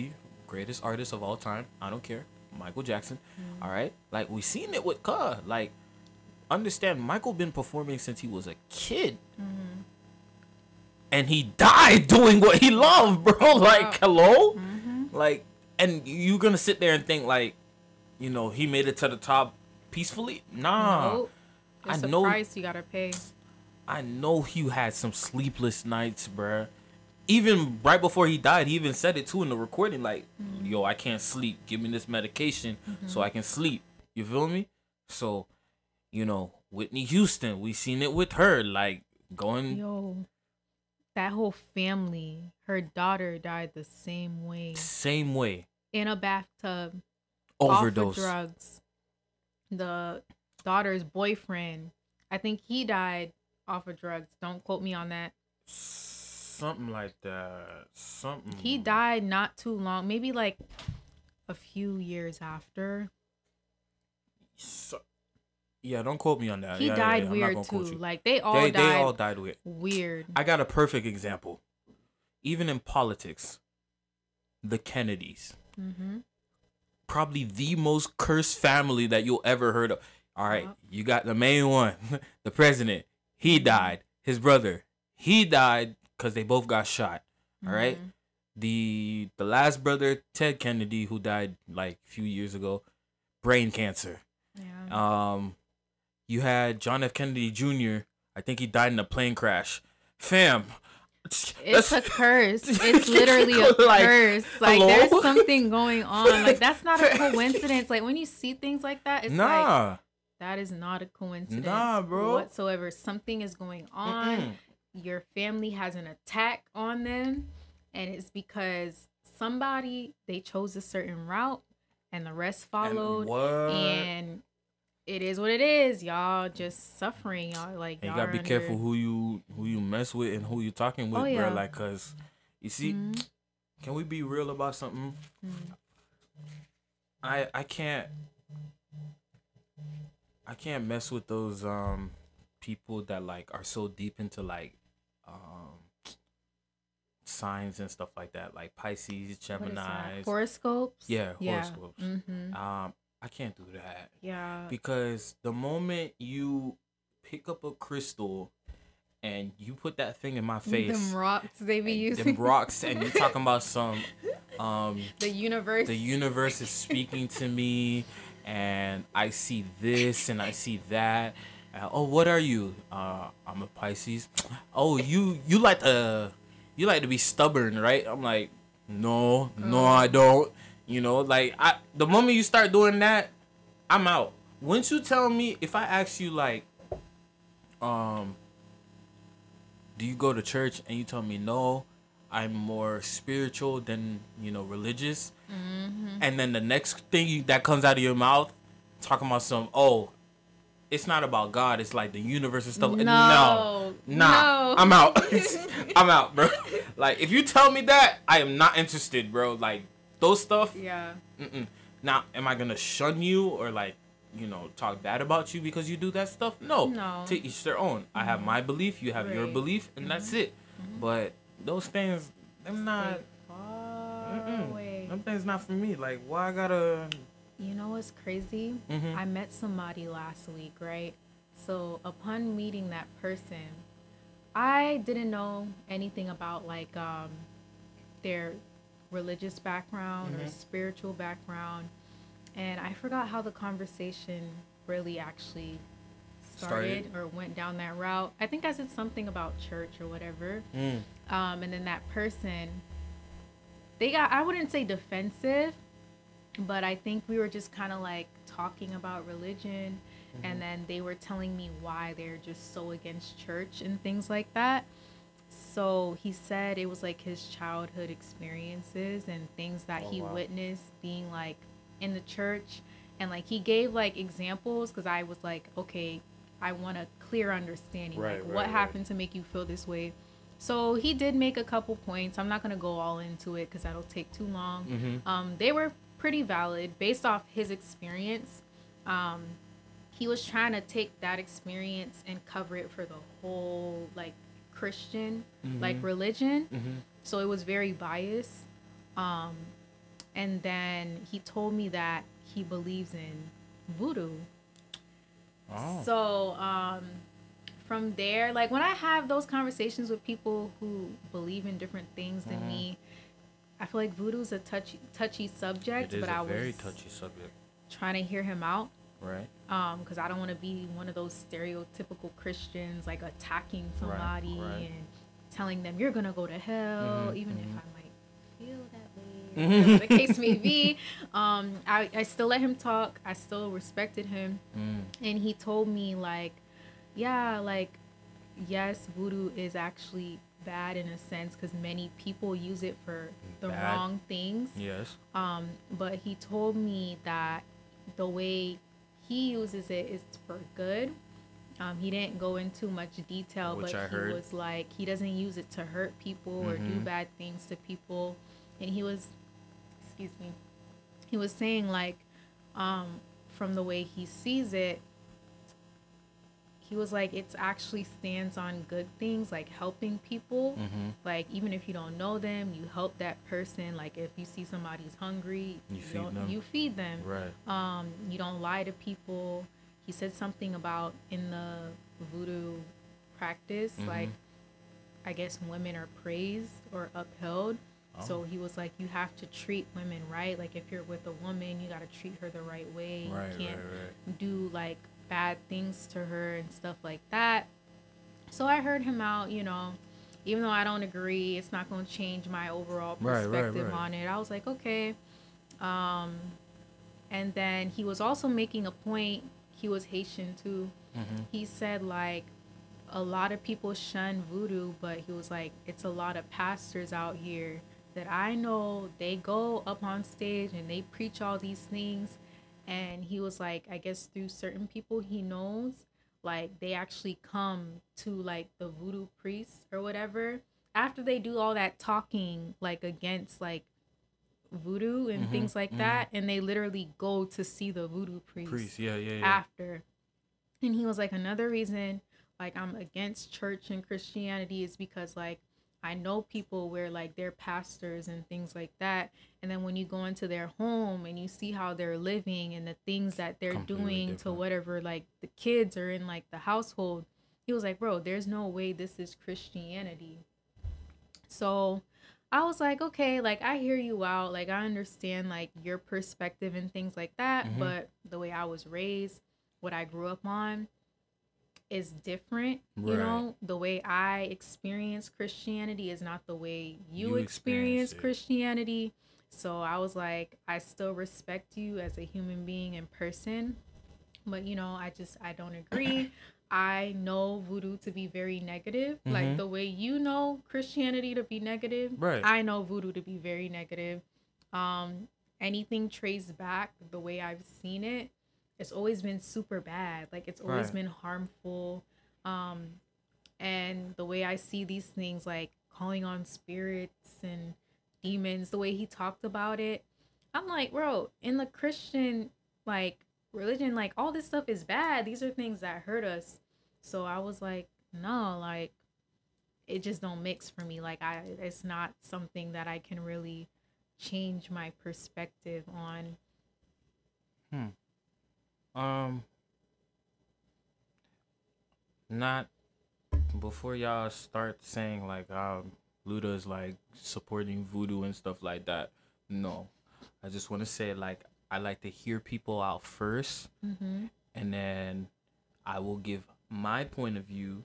greatest artist of all time. I don't care. Michael jackson. Mm. all right like we seen it with Ka. like understand michael been performing since he was a kid. Mm-hmm. and he died doing what he loved bro. Like hello? Mm-hmm. Like and you're gonna sit there and think like you know he made it to the top peacefully nah Nope. I know- price you gotta pay. I know he had some sleepless nights, bruh. Even right before he died, he even said it too in the recording, like, mm-hmm. "Yo, I can't sleep. Give me this medication mm-hmm. so I can sleep." You feel me? So, you know, Whitney Houston, we seen it with her, like going. Yo, that whole family, her daughter died the same way Same way, in a bathtub, overdose. drugs. The daughter's boyfriend, I think he died off of drugs. Don't quote me on that. Something like that. Something. He died not too long, maybe like a few years after. So- yeah, don't quote me on that. He Yeah, yeah, died yeah, I'm weird too. Like they all they, died they all died weird. weird. I got a perfect example. Even in politics, the Kennedys, Mm-hmm. probably the most cursed family that you'll ever heard of. All right, Yup. you got the main one, the president. He died. His brother, he died because they both got shot. All right. Mhm. The the last brother, Ted Kennedy, who died like a few years ago, brain cancer. Yeah. Um, You had John F. Kennedy Jr. I think he died in a plane crash. Fam, It's a curse. It's literally a Like, curse. Like hello? there's something going on. Like that's not a coincidence. Like when you see things like that, it's like nah. that is not a coincidence. Nah, bro. Whatsoever. Something is going on. Mm-mm. Your family has an attack on them, and it's because somebody they chose a certain route, and the rest And followed. what? And it is what it is. Y'all just suffering. Y'all like And you y'all gotta be under- careful who you who you mess with and who you talking with, Oh, yeah. bro. Like, cause you see, Mhm. can we be real about something? Mhm. I I can't I can't mess with those um people that like are so deep into like um signs and stuff like that, like Pisces, What is that? Gemini. Horoscopes. Yeah, horoscopes. Mm-hmm. Um, I can't do that. Yeah. because the moment you pick up a crystal and you put that thing in my face, Them rocks they be using. them rocks, and you're talking about some um the universe. the universe is speaking to me and i see this and i see that. Uh, oh what are you? Uh i'm a pisces. Oh you you like to you like to be stubborn right? I'm like no no i don't. You know like i the moment you start doing that i'm out once you tell me if i ask you like um do you go to church and you tell me no i'm more spiritual than you know religious and then the next thing you, that comes out of your mouth talking about some oh it's not about god it's like the universe and stuff No. no nah No. i'm out i'm out bro like if you tell me that i am not interested bro like those stuff yeah. mm-mm. Now am i gonna shun you or like you know talk bad about you because you do that stuff no No. to each their own i have my belief you have your Right. Mm-hmm. belief and that's it but those things them not them things not for me like why i gotta You know what's crazy? Mhm. I met somebody last week, right? So upon meeting that person, I didn't know anything about like um their religious background or Mhm. spiritual background. And I forgot how the conversation really actually started, Started. or went down that route. I think I said something about church or whatever. Mm. Um, and then that person, they got, I wouldn't say defensive, but I think we were just kind of like talking about religion. And then they were telling me why they're just so against church and things like that. So he said it was like his childhood experiences and things that Oh, he wow. witnessed being like in the church. And like he gave like examples because I was like, okay, I want a clear understanding. Right, like right, what right. happened to make you feel this way? So he did make a couple points. I'm not gonna go all into it because that'll take too long. Mhm. Um, they were pretty valid based off his experience. Um, he was trying to take that experience and cover it for the whole like Christian like Mhm. religion. Mhm. So it was very biased. Um, and then he told me that he believes in voodoo. Oh. So um, from there, like when I have those conversations with people who believe in different things than Mhm. me, I feel like voodoo's a touchy touchy subject. it is but a I very touchy subject, trying to hear him out right? um because i don't want to be one of those stereotypical christians like attacking somebody right. and telling them you're gonna go to hell Mhm, even mhm. if i might feel that way the case may be um I, I still let him talk i still respected him Mm. and he told me like yeah like yes voodoo is actually bad in a sense because many people use it for the Bad. wrong things Yes. um, but he told me that the way he uses it is for good. Um, he didn't go into much detail, Which but I he heard. was like he doesn't use it to hurt people or do Mhm. bad things to people. And he was, excuse me, he was saying like, um, from the way he sees it, he was like it's actually stands on good things like helping people Mm-hmm. like even if you don't know them you help that person like if you see somebody's hungry You feed them. you feed them Right. um you don't lie to people he said something about in the voodoo practice Mhm. like i guess women are praised or upheld so Oh. he was like you have to treat women right like if you're with a woman you got to treat her the right way Right. you Right. can't Right. do like bad things to her and stuff like that. So I heard him out, you know, even though I don't agree, it's not going to change my overall Right, right, perspective right. on it. I was like, okay. Um, and then he was also making a point. He was Haitian too. Mm-hmm. He said like a lot of people shun voodoo, but he was like, it's a lot of pastors out here that I know they go up on stage and they preach all these things. And he was like, I guess through certain people he knows, like they actually come to like the voodoo priests or whatever after they do all that talking like against like voodoo and Mhm, things like mhm. that and they literally go to see the voodoo priest, Priest, yeah, yeah, yeah. after and he was like another reason like i'm against church and christianity is because like i know people where like they're pastors and things like that and then when you go into their home and you see how they're living and the things that they're Completely doing to whatever like the kids are in like the household he was like bro there's no way this is christianity so I was like, okay, like I hear you out. Like I understand like your perspective and things like that, Mhm. but the way I was raised, what I grew up on is different. You know, the way I experience Christianity is not the way you, You experience experienced it. Christianity. So I was like, I still respect you as a human being in person, but you know, I just I don't agree. I know voodoo to be very negative. Mhm. Like the way you know Christianity to be negative, Right. I know voodoo to be very negative. Um, anything traced back the way I've seen it, it's always been super bad. Like it's always Right. been harmful. Um, and the way I see these things, like calling on spirits and demons, the way he talked about it, I'm like, bro, in the Christian like religion, like all this stuff is bad. These are things that hurt us. So I was like, no, like it just don't mix for me. Like I it's not something that I can really change my perspective on. Um, not before y'all start saying like um Luda is like supporting voodoo and stuff like that. No, I just want to say like I like to hear people out first, Mm-hmm. and then I will give my point of view,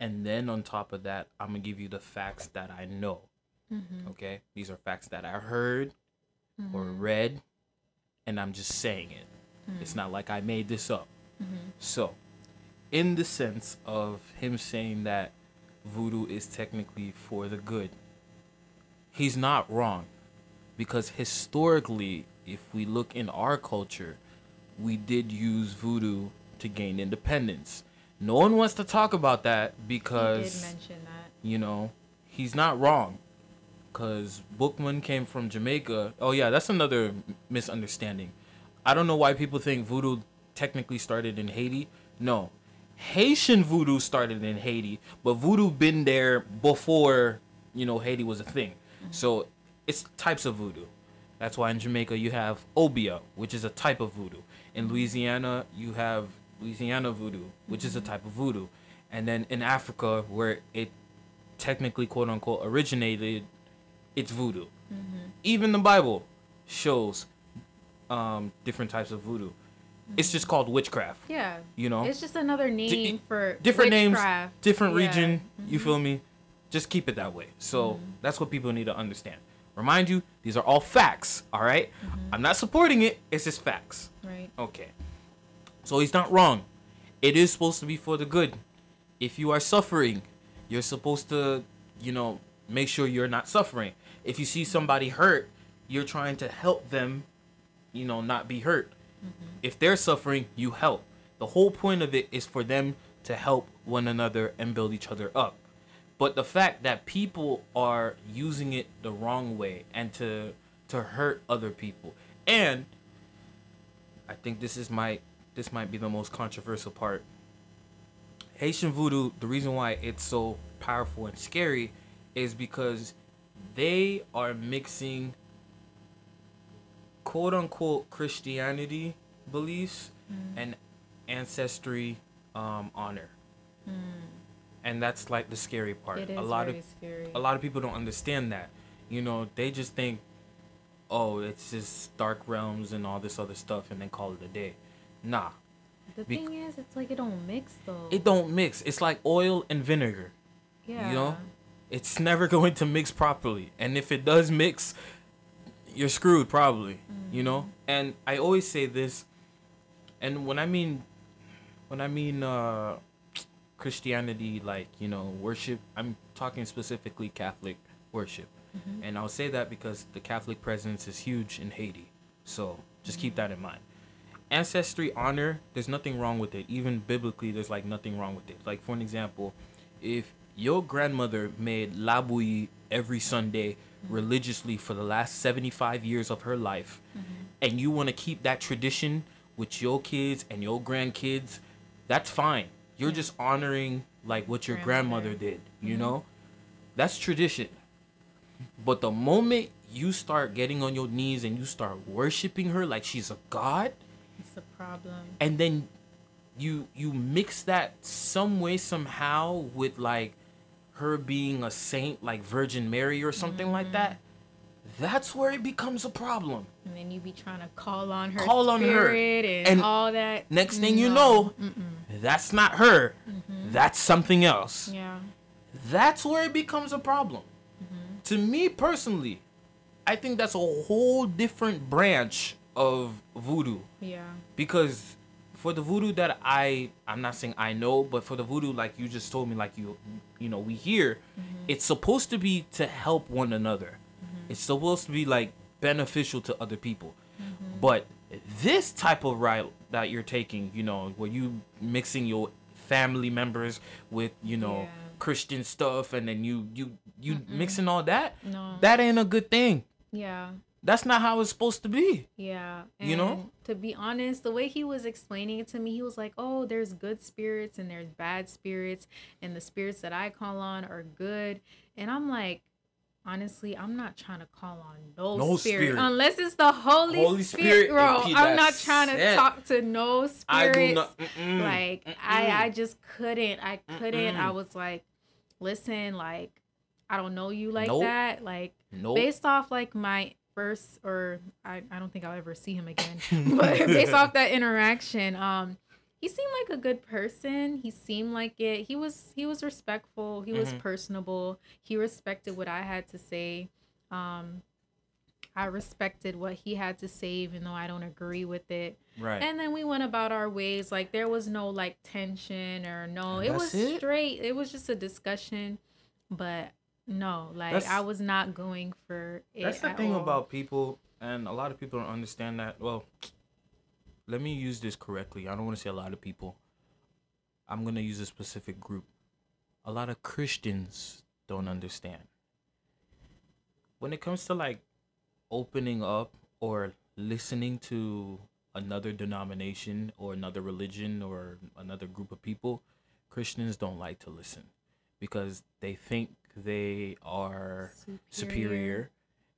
and then on top of that, I'm gonna give you the facts that I know. Mm-hmm. Okay, these are facts that I heard or read, and I'm just saying it. It's not like I made this up. Mm-hmm. So, in the sense of him saying that voodoo is technically for the good, he's not wrong. Because historically, if we look in our culture, we did use voodoo to gain independence. No one wants to talk about that because did mention that. you know, he's not wrong. Cause Boukman came from Jamaica. Oh yeah, that's another misunderstanding. I don't know why people think voodoo technically started in Haiti. No, Haitian voodoo started in Haiti, but voodoo been there before you know Haiti was a thing. So it's types of voodoo. That's why in Jamaica you have obeah, which is a type of voodoo. In Louisiana you have Louisiana voodoo, which is a type of voodoo. And then in Africa, where it technically quote unquote originated, it's voodoo. Mm-hmm. Even the Bible shows um, different types of voodoo. Mm-hmm. It's just called witchcraft. Yeah. You know, It's just another name for different names, witchcraft. different Yeah. region. You mm-hmm. feel me? Just keep it that way. So mm-hmm. that's what people need to understand. Remind you, these are all facts. All right? I'm not supporting it. It's just facts. Right. Okay. So he's not wrong. It is supposed to be for the good. If you are suffering, you're supposed to, you know, make sure you're not suffering. If you see somebody hurt, you're trying to help them, you know, not be hurt. Mm-hmm. If they're suffering, you help. The whole point of it is for them to help one another and build each other up. But the fact that people are using it the wrong way and to to hurt other people. And I think this is my this might be the most controversial part. Haitian voodoo, the reason why it's so powerful and scary is because they are mixing quote unquote Christianity beliefs and ancestry um, honor. And that's like the scary part. It is a lot of scary. a lot of people don't understand that. You know, they just think, oh, it's just dark realms and all this other stuff, and then call it a day. Nah, The Bec- thing is, it's like it don't mix though. It don't mix. It's like oil and vinegar. yeah. You know, it's never going to mix properly. And if it does mix, you're screwed probably. You mm. know. And I always say this, and when I mean, when I mean uh, Christianity, like you know, worship, I'm talking specifically Catholic worship. Mm-hmm. And I'll say that because the Catholic presence is huge in Haiti. So just keep that in mm-hmm. mind. Ancestry honor, there's nothing wrong with it. Even biblically, there's like nothing wrong with it. Like for an example, if your grandmother made labui every Sunday religiously for the last 75 years of her life, mm-hmm. and you want to keep that tradition with your kids and your grandkids, that's fine. You're just honoring like what your grandmother Grandmother. did, you mm-hmm. know? That's tradition. But the moment you start getting on your knees and you start worshiping her like she's a god, It's a problem. and then you you mix that some way somehow with like her being a saint like Virgin Mary or something like mm-hmm. that, that's where it becomes a problem. And then you be trying to call on her Call on her. and, And all that. Next thing you No. know, that's not her. Mm-hmm. That's something else. Yeah. That's where it becomes a problem. Mm-hmm. To me personally, I think that's a whole different branch of voodoo Yeah. because for the voodoo that I I'm not saying I know, but for the voodoo like you just told me like you you know we hear, mm-hmm. it's supposed to be to help one another. Mm-hmm. It's supposed to be like beneficial to other people. Mm-hmm. But this type of route that you're taking, you know, where you mixing your family members with, you know, Yeah. Christian stuff and then you you you mixing all that, No. that ain't a good thing. Yeah. That's not how it's supposed to be. Yeah. You know? To be honest, the way he was explaining it to me, he was like, "Oh, there's good spirits and there's bad spirits, and the spirits that I call on are good." And I'm like, honestly, I'm not trying to call on no, No spirit, spirit. unless it's the Holy, Holy Spirit, Spirit, bro. I'm not trying to it. talk to no spirits. I do not. mm-mm. like I, I just couldn't. I couldn't. I Mm-mm. was like, listen, like I don't know you like Nope. that. Like Nope. based off like my first or I, I don't think I'll ever see him again. but based off that interaction, um he seemed like a good person. He seemed like it. He was he was respectful. He was Mhm. personable. He respected what I had to say. Um I respected what he had to say even though I don't agree with it. right. And then we went about our ways. Like there was no like tension or no. It was it? straight. It was just a discussion. But no, like That's- I was not going for it. That's the thing all. about people, and a lot of people don't understand that. Well, let me use this correctly. I don't want to say a lot of people. I'm gonna use a specific group. A lot of Christians don't understand. When it comes to like opening up or listening to another denomination or another religion or another group of people, Christians don't like to listen because they think they are superior.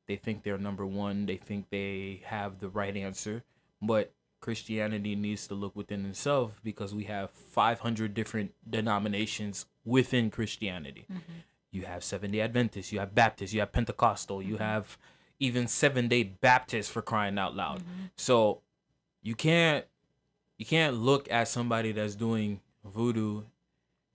They think they're number one. They think they have the right answer. But Christianity needs to look within itself because we have 500 different denominations within Christianity. Mm-hmm. You have Seven Day Adventists, you have Baptists, you have Pentecostal, you mm-hmm. have even Seven Day Baptists for crying out loud. Mm-hmm. So you can't you can't look at somebody that's doing voodoo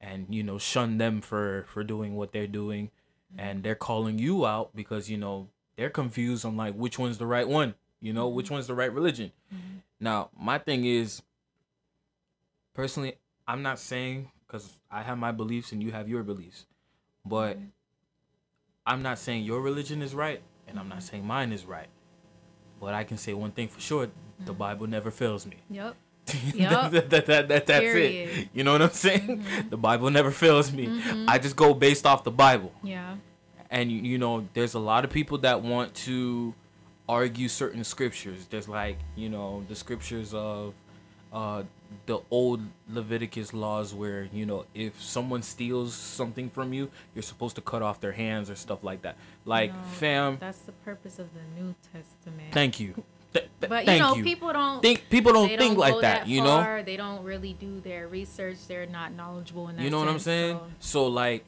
and you know shun them for for doing what they're doing. And they're calling you out because you know they're confused on like which one's the right one you know which mm-hmm. one's the right religion. Mm-hmm. Now my thing is personally i'm not saying because i have my beliefs and you have your beliefs but mm-hmm. i'm not saying your religion is right and i'm not saying mine is right. But i can say one thing for sure the bible never fails me. Yep. that, that, that, that- that's Period. it. You know what I'm saying? The Bible never fails me. I just go based off the Bible. Yeah. And you, you know, there's a lot of people that want to argue certain scriptures. There's like, you know, the scriptures of uh the old Leviticus laws where, you know, if someone steals something from you, you're supposed to cut off their hands or stuff like that. Like, No, fam, That's the purpose of the New Testament. thank you. Th- th- but you know, you. people don't think people don't think don't like go that, you know? They don't really do their research. They're not knowledgeable in that You know what I'm saying? so- So like,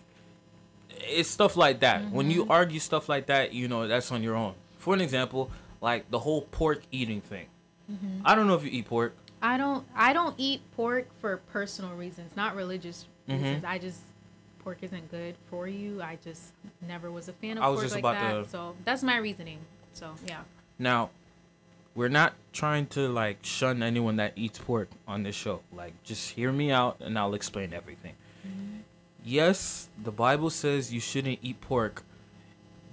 it's stuff like that. When you Mm-hmm. argue stuff like that, you know that's on your own. For an example, like the whole pork eating thing. Mm-hmm. I don't know if you eat pork. I don't I don't eat pork for personal reasons, not religious Mm-hmm. reasons. I just pork isn't good for you. I just never was a fan of I was pork just like about that. to- So that's my reasoning. So yeah. Now, we're not trying to like shun anyone that eats pork on this show. Like, just hear me out and I'll explain everything. Mm-hmm. Yes, the Bible says you shouldn't eat pork.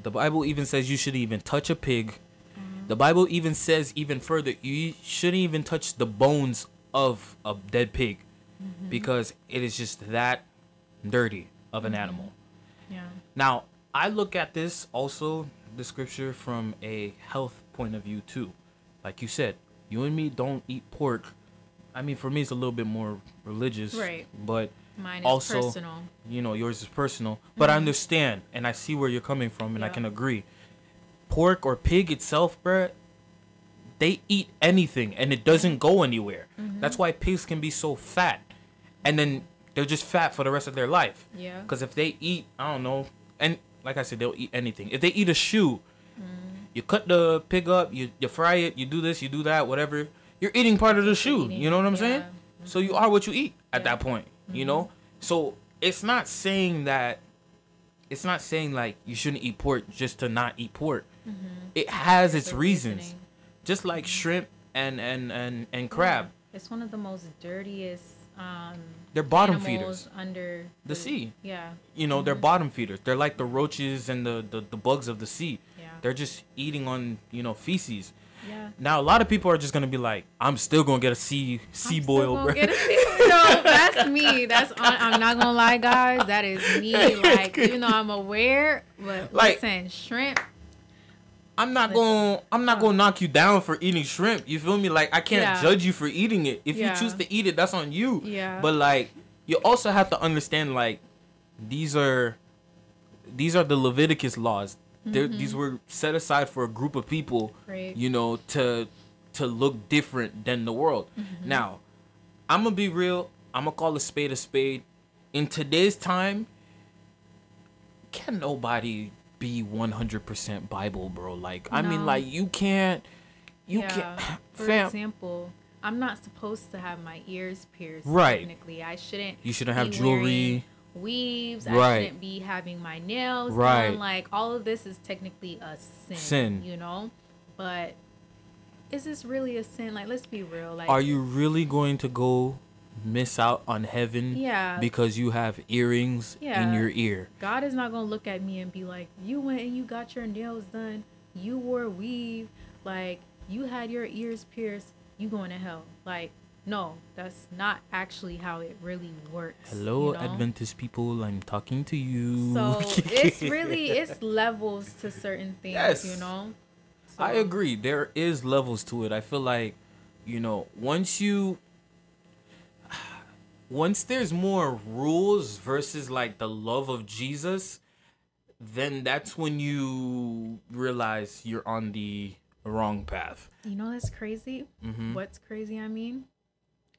The Bible even says you shouldn't even touch a pig. Mm-hmm. The Bible even says even further you shouldn't even touch the bones of a dead pig mm-hmm. because it is just that dirty of an animal. Yeah. Now, I look at this also, the scripture, from a health point of view, too. Like you said, you and me don't eat pork. I mean, for me, it's a little bit more religious. Right. But Mine is also, personal. you know, yours is personal. But I mm-hmm. understand and I see where you're coming from and I can agree. Pork or pig itself, bruh, they eat anything and it doesn't go anywhere. Mm-hmm. That's why pigs can be so fat. And then they're just fat for the rest of their life. Yeah. Because if they eat, I don't know, and like I said, they'll eat anything. If they eat a shoe, you cut the pig up, you, you fry it, you do this, you do that, whatever. You're eating part of the shoe. You know what I'm saying? yeah. So you are what you eat at Yeah. that point. You mm-hmm. know? So it's not saying that, it's not saying like you shouldn't eat pork just to not eat pork. Mm-hmm. It has its The reasons. reasoning. Just like mm-hmm. shrimp and, and, and, and crab. It's one of the most dirtiest um They're bottom feeders. under The sea. Yeah. you know they're bottom feeders they're like the roaches and the, the the bugs of the sea Yeah. They're just eating on you know feces Yeah. now a lot of people are just gonna be like i'm still gonna get a sea sea boil bro get a sea- no, that's me. That's on, I'm not gonna lie, guys. That is me. Like you know, I'm aware, but Like- listen, shrimp. i'm not gonna i'm not gonna knock you down for eating shrimp you feel me like i can't Yeah. judge you for eating it if Yeah. you choose to eat it that's on you Yeah. but like you also have to understand like these are these are the leviticus laws They're, these were set aside for a group of people Mm-hmm. Right. you know to to look different than the world Mm-hmm. now i'm gonna be real i'm gonna call a spade a spade in today's time can nobody be 100% bible bro like i mean like you can't you yeah. can't For fam example, I'm not supposed to have my ears pierced. Right. Technically, I shouldn't. You shouldn't have jewelry. Weaves. I shouldn't be having my nails Right. done. Like all of this is technically a sin. Sin. You know, but is this really a sin? Like, let's be real. Like, are you really going to go miss out on heaven Yeah. because you have earrings in your ear God is not gonna look at me and be like, "You went and you got your nails done. You wore weave. Like you had your ears pierced. You going to hell." Like, no, that's not actually how it really works. hello you know? adventist people i'm talking to you So it's really it's levels to certain things. Yes. You know. I agree. There is levels to it. I feel like, you know, once you once there's more rules versus like the love of Jesus, then that's when you realize you're on the wrong path. You know that's crazy. Mm-hmm. What's crazy? I mean,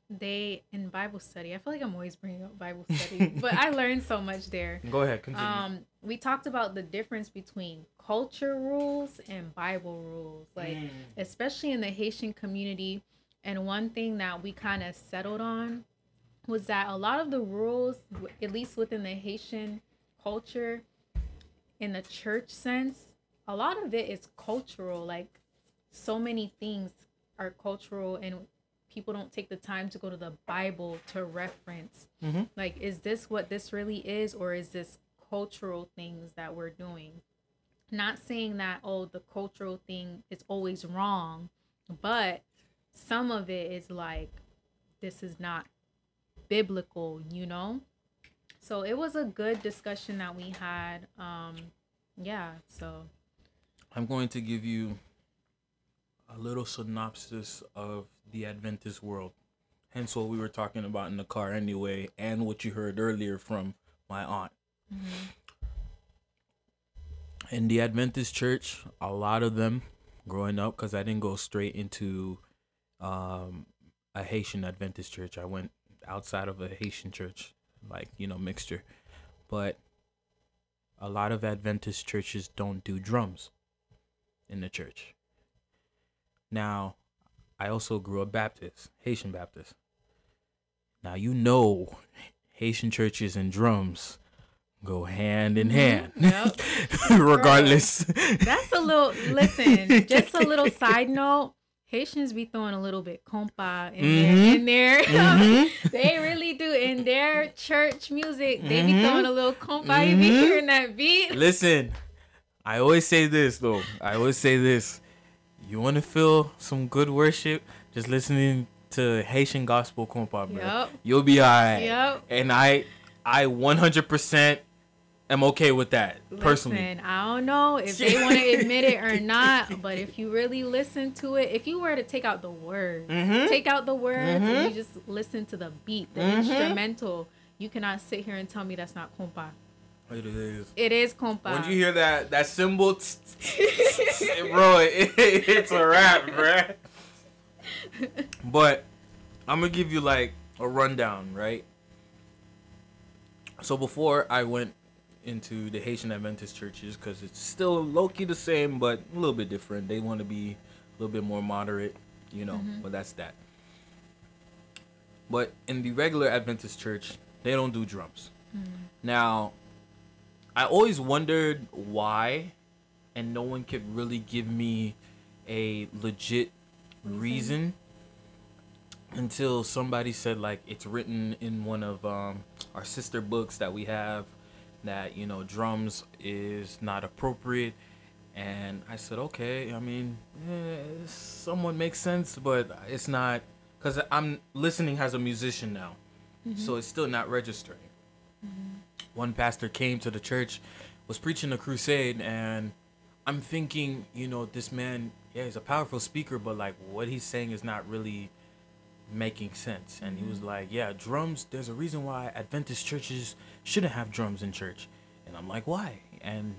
they in Bible study. I feel like I'm always bringing up Bible study, but I learned so much there. Go ahead, continue. um we talked about the difference between culture rules and bible rules like Mm. especially in the haitian community and one thing that we kind of settled on was that a lot of the rules at least within the haitian culture in the church sense a lot of it is cultural like so many things are cultural and people don't take the time to go to the bible to reference Mhm. like is this what this really is or is this cultural things that we're doing? Not saying that oh the cultural thing is always wrong but some of it is like this is not biblical you know? So it was a good discussion that we had um yeah so. I'm going to give you a little synopsis of the Adventist world. Hence what we were talking about in the car anyway, and what you heard earlier from my aunt. In the Adventist church, a lot of them growing up, because I didn't go straight into um, a Haitian Adventist church. I went outside of a Haitian church, like, you know, mixture. But a lot of Adventist churches don't do drums in the church. Now, I also grew up Baptist, Haitian Baptist. Now you know Haitian churches and drums go hand in hand. Yep. Regardless. That's a little. Listen, just a little side note. Haitians be throwing a little bit compa in Mhm. there. In there. Mhm. they really do. In their church music, they be Mhm. throwing a little compa. You be hearing that beat. Listen, I always say this though. I always say this. You want to feel some good worship? Just listening to Haitian gospel compa, bro. Yep. You'll be alright. Yep. And I, I 100% am okay with that personally. Listen, I don't know if they want to admit it or not, but if you really listen to it, if you were to take out the words, Mhm. take out the words, Mhm. and you just listen to the beat, the Mhm. instrumental, you cannot sit here and tell me that's not compa. It is. It is compa. When you hear that that cymbal, tss, tss, tss, tss, bro, it, it's a rap, bruh. But I'm gonna give you like a rundown, right? So before I went into the Haitian Adventist churches, because it's still low key the same, but a little bit different. They want to be a little bit more moderate, you know. Mm-hmm. But that's that. But in the regular Adventist church, they don't do drums. Mm-hmm. Now, I always wondered why, and no one could really give me a legit reason until somebody said like it's written in one of um, our sister books that we have that you know drums is not appropriate. And i said okay i mean eh, somewhat makes sense but it's not because i'm listening as a musician now. So it's still not registering one pastor came to the church was preaching a crusade and i'm thinking you know this man yeah he's a powerful speaker but like what he's saying is not really making sense and he was mm-hmm. like yeah drums there's a reason why adventist churches shouldn't have drums in church and i'm like why and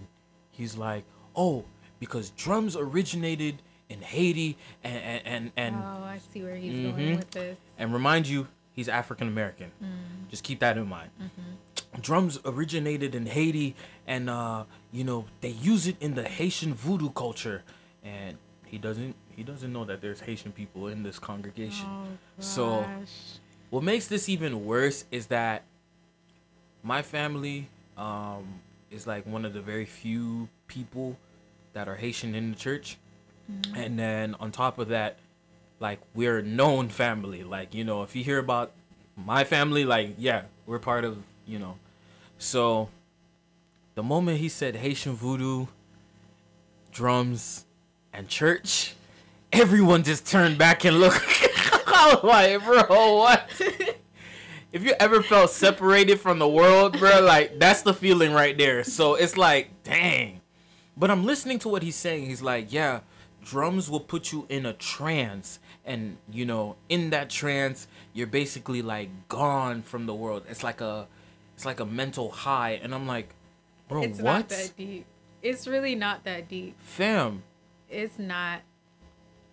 he's like oh because drums originated in haiti and and and, and oh, I see where he's Mhm. going mm-hmm. with this. and remind you he's African American. Mm. Just keep that in mind. Mm-hmm. Drums originated in Haiti, and uh, you know they use it in the Haitian voodoo culture. And he doesn't he doesn't know that there's Haitian people in this congregation. Oh, So- What makes this even worse is that my family um, is like one of the very few people that are Haitian in the church. And then on top of that, like we're a known family. Like, you know, if you hear about my family, like, yeah, we're part of, you know. So the moment he said Haitian voodoo, drums, and church, everyone just turned back and looked. I was like, bro, what? if you ever felt separated from the world, bro, like that's the feeling right there. So it's like, dang. But I'm listening to what he's saying. He's like, yeah, drums will put you in a trance. And, you know, in that trance, you're basically like gone from the world. It's like a it's like a mental high. And I'm like, bro, it's what? not that deep. It's really not that deep. Fam. It's not.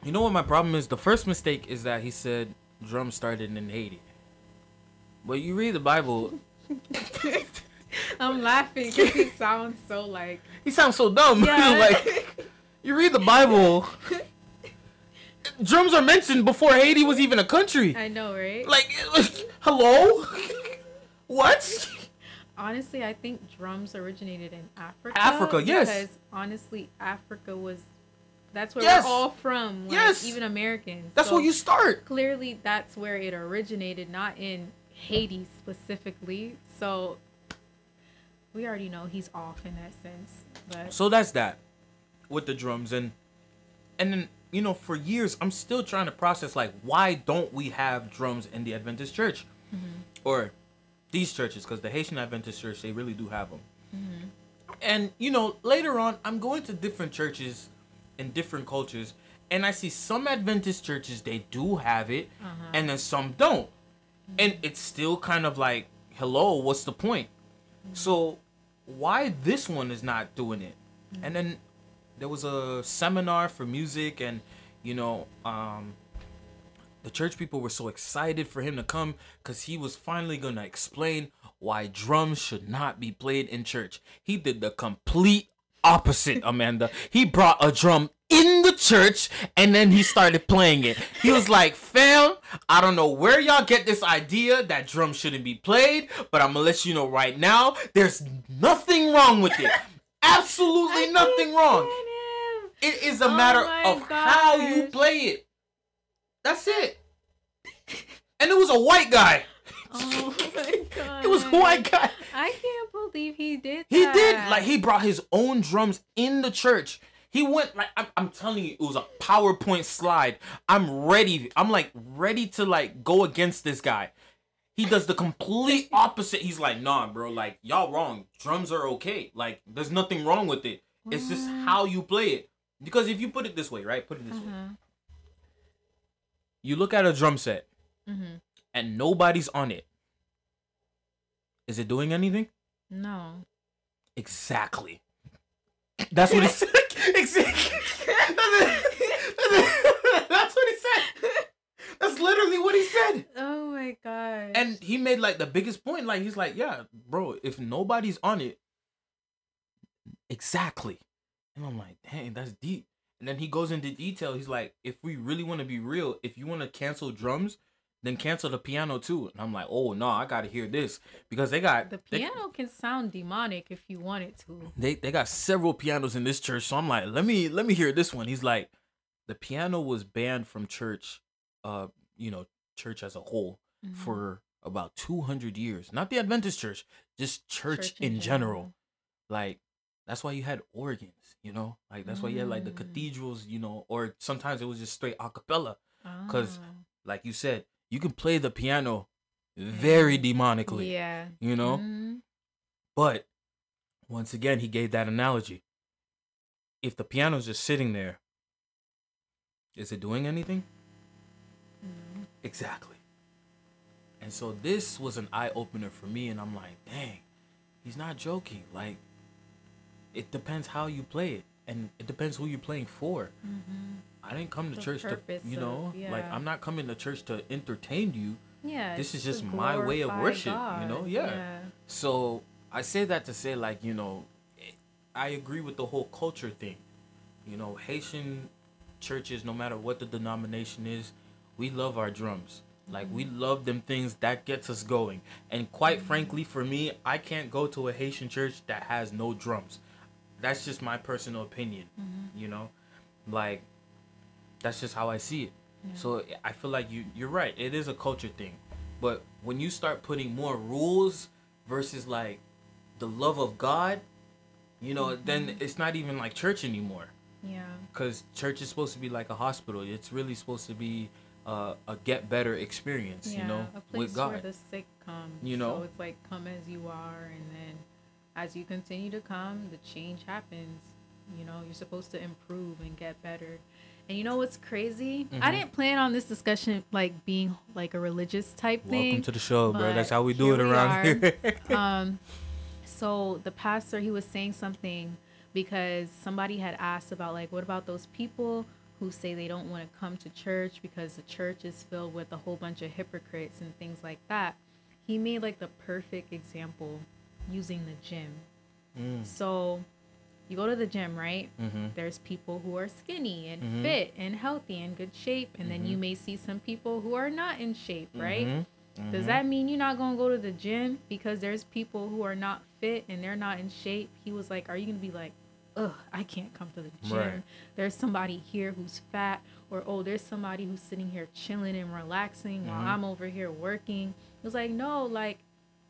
You know what my problem is? The first mistake is that he said drums started in Haiti. But you read the Bible, I'm laughing because he sounds so like. he sounds so dumb. Yeah. like you read the Bible, drums are mentioned before Haiti was even a country. I know, right? Like, hello, what? Honestly, I think drums originated in Africa. Africa, yes. Because honestly, Africa was. That's where Yes. we're all from. Like, Yes. Even Americans. That's So where you start. Clearly, that's where it originated, not in Haiti specifically. So we already know he's off in that sense. But So that's that with the drums and and then you know for years I'm still trying to process like why don't we have drums in the Adventist church mm-hmm. or these churches because the Haitian Adventist church they really do have them. Mm-hmm. And you know later on I'm going to different churches in different cultures and I see some Adventist churches they do have it uh-huh. and then some don't. Mm-hmm. And it's still kind of like hello what's the point? Mm-hmm. So why this one is not doing it? And then there was a seminar for music and you know um the church people were so excited for him to come because he was finally gonna explain why drums should not be played in church he did the complete opposite amanda he brought a drum in the church and then he started playing it. He was like, fam, I don't know where y'all get this idea that drums shouldn't be played, but I'm gonna let you know right now, there's nothing wrong with it. Absolutely nothing wrong. It is a Oh matter of how you play it. That's it. And it was a white guy. Oh my god. It was a white guy. I can't believe he did that. He that. did like he brought his own drums in the church. He went like I'm, I'm telling you, it was a PowerPoint slide. I'm ready. I'm like ready to like go against this guy. He does the complete opposite. He's like, nah, bro, like y'all wrong. Drums are okay. Like there's nothing wrong with it. It's just mm-hmm. how you play it. Because if you put it this way, right? Put it this way. Mm-hmm. You look at a drum set Mhm. and nobody's on it. Is it doing anything? No. Exactly. That's what he said. exactly. That's what he said. That's literally what he said. Oh my god. And he made like the biggest point. Like he's like, yeah, bro, if nobody's on it, exactly. And I'm like, dang, that's deep. And then he goes into detail. He's like, if we really want to be real, if you want to cancel drums, then cancel the piano too. And I'm like, oh no, I gotta hear this because they got the they- piano can sound demonic if you want it to. they they got several pianos in this church so i'm like let me let me hear this one he's like the piano was banned from church uh you know church as a whole Mhm. for about 200 years not the adventist church just church, in, general. like that's why you had organs you know like that's why you had like the Mm. cathedrals you know or sometimes it was just straight a cappella 'Cause Ah. like you said you can play the piano very demonically yeah. you know Mhm. But once again, he gave that analogy. If the piano's just sitting there, is it doing anything? Mhm. Exactly. And so this was an eye opener for me, and I'm like, dang, he's not joking. Like, it depends how you play it, and it depends who you're playing for. Mhm. I didn't come to The church to, you of- know, like. I'm not coming to church to entertain you. Yeah. This is just my way of worship, you know? God. Yeah. So I say that to say, like, you know, I agree with the whole culture thing. You know, Haitian churches, no matter what the denomination is, we love our drums. Like, we love them things that gets us going. And quite frankly, for me, I can't go to a Haitian church that has no drums. That's just my personal opinion. You know, like, that's just how I see it. So I feel like you you're right. It is a culture thing. But when you start putting more rules versus like the love of God, you know, then it's not even like church anymore. Yeah. Cuz church is supposed to be like a hospital. It's really supposed to be uh, a get better experience, yeah. you know, a place with God. where the sick come. You know? So it's like come as you are, and then as you continue to come, the change happens. You know, you're supposed to improve and get better. And you know what's crazy? Mm-hmm. I didn't plan on this discussion like being like a religious type thing. Welcome to the show, bro. That's how we do it around here. um so the pastor he was saying something because somebody had asked about like what about those people who say they don't want to come to church because the church is filled with a whole bunch of hypocrites and things like that he made like the perfect example using the gym Mm. so you go to the gym right Mhm. there's people who are skinny and Mhm. fit and healthy and good shape and then you may see some people who are not in shape right Mhm. does that mean you're not gonna go to the gym because there's people who are not fit and they're not in shape? He was like, Are you gonna be like, ugh, I can't come to the gym. Right. There's somebody here who's fat, or oh, there's somebody who's sitting here chilling and relaxing while. I'm over here working. It was like, no, like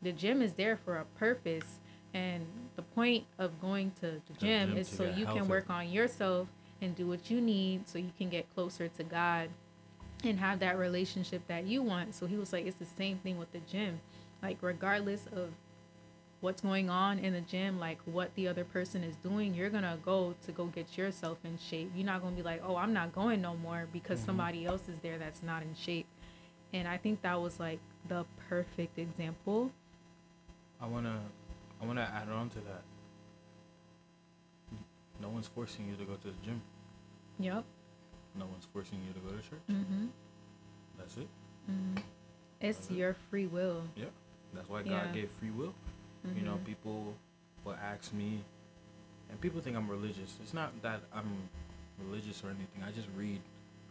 the gym is there for a purpose. And the point of going to the gym, gym is so you healthy. can work on yourself and do what you need so you can get closer to God and have that relationship that you want. So he was like, it's the same thing with the gym. Like, regardless of what's going on in the gym, like what the other person is doing, you're gonna go to go get yourself in shape. You're not gonna be like, oh, I'm not going no more because mm-hmm. somebody else is there that's not in shape. And I think that was like the perfect example. I wanna, I wanna add on to that. No one's forcing you to go to the gym. Yep. No one's forcing you to go to church. Mm-hmm. That's it. It's your free will. Yeah. That's why God Yeah. gave free will. You know, people will ask me, and people think I'm religious. It's not that I'm religious or anything. I just read.